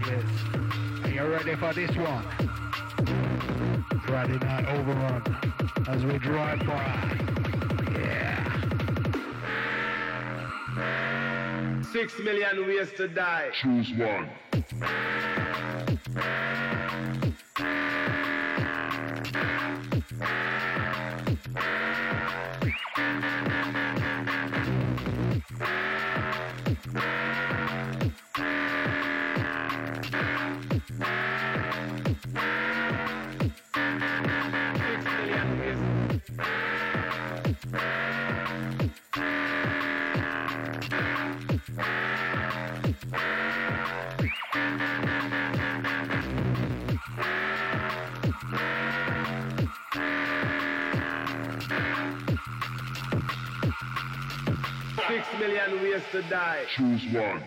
Yes. Are you ready for this one? Friday night overrun as we drive by. Yeah. Six million ways to die. Choose one. To die. Choose one.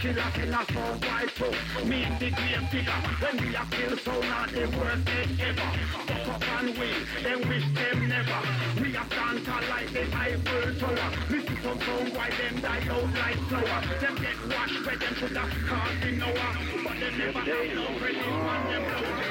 Killer, killer sound right too. Me and the great figure, when we are kill so not the worst thing ever. Fuck up and we, them wish them never. We are stand tall like the Eiffel Tower. Listen some sound why them die out like flower. Them get washed where them should have in hour. But they never have no credit on them blow.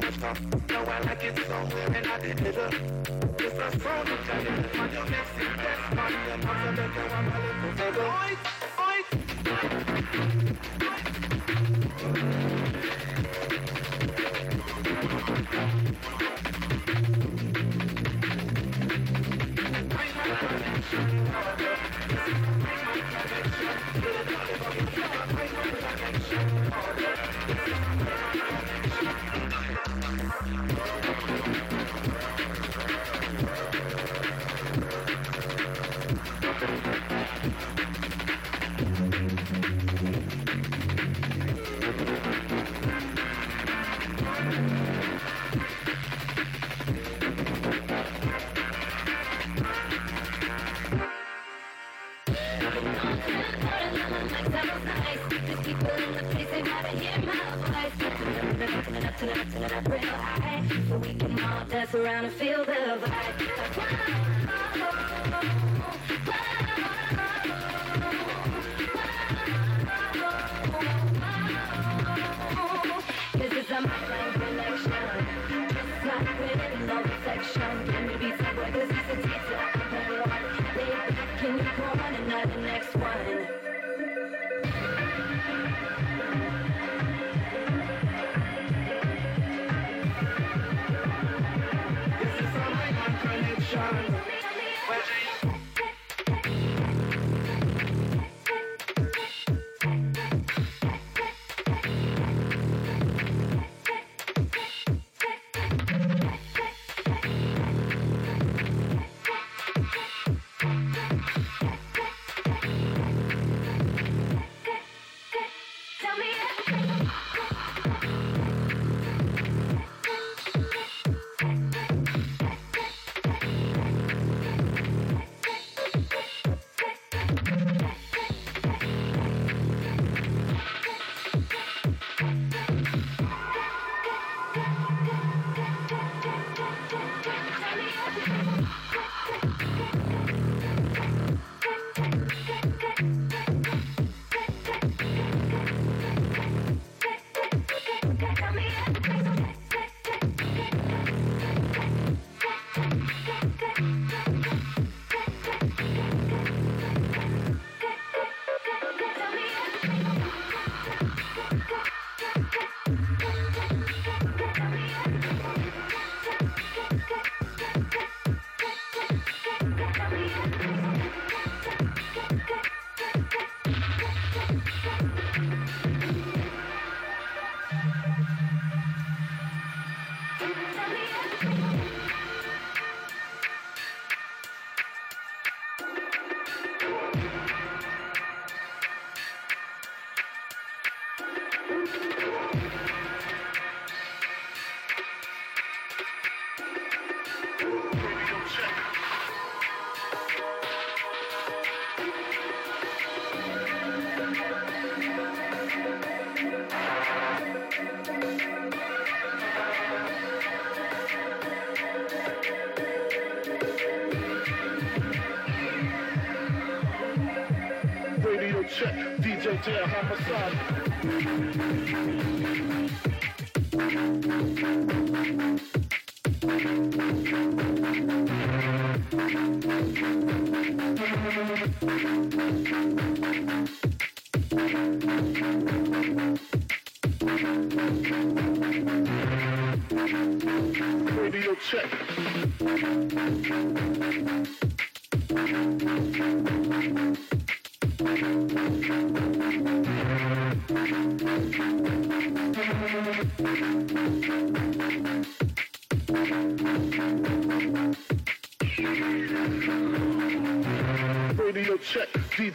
Dance Richard Amazon.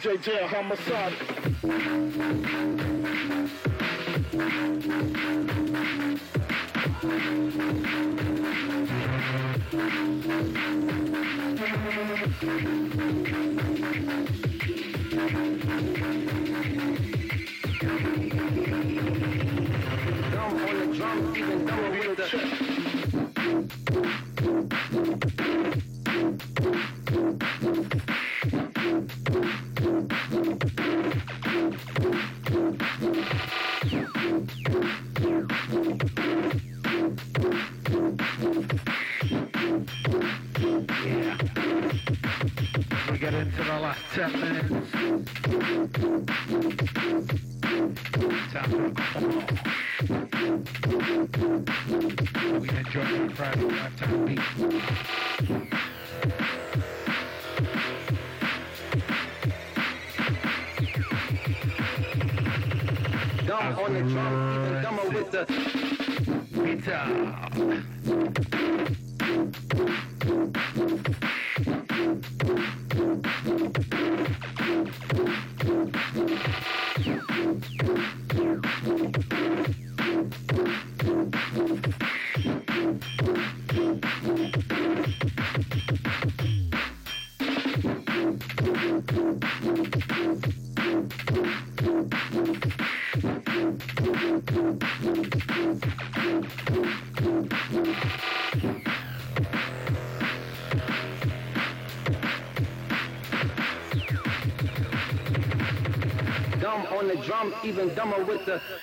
Check. DJ J Homicide. We get into the last 10 minutes. Time for a. We enjoy the Friday lifetime beat. Dumb on the drum, even dumber with the. Pizza. Thank you. It.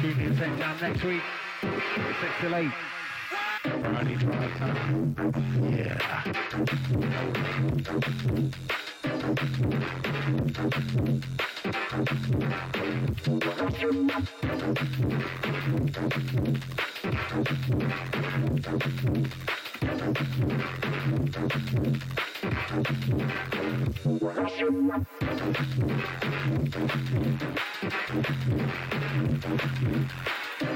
Tune in same time next week. 6 till 8. Ready for the time?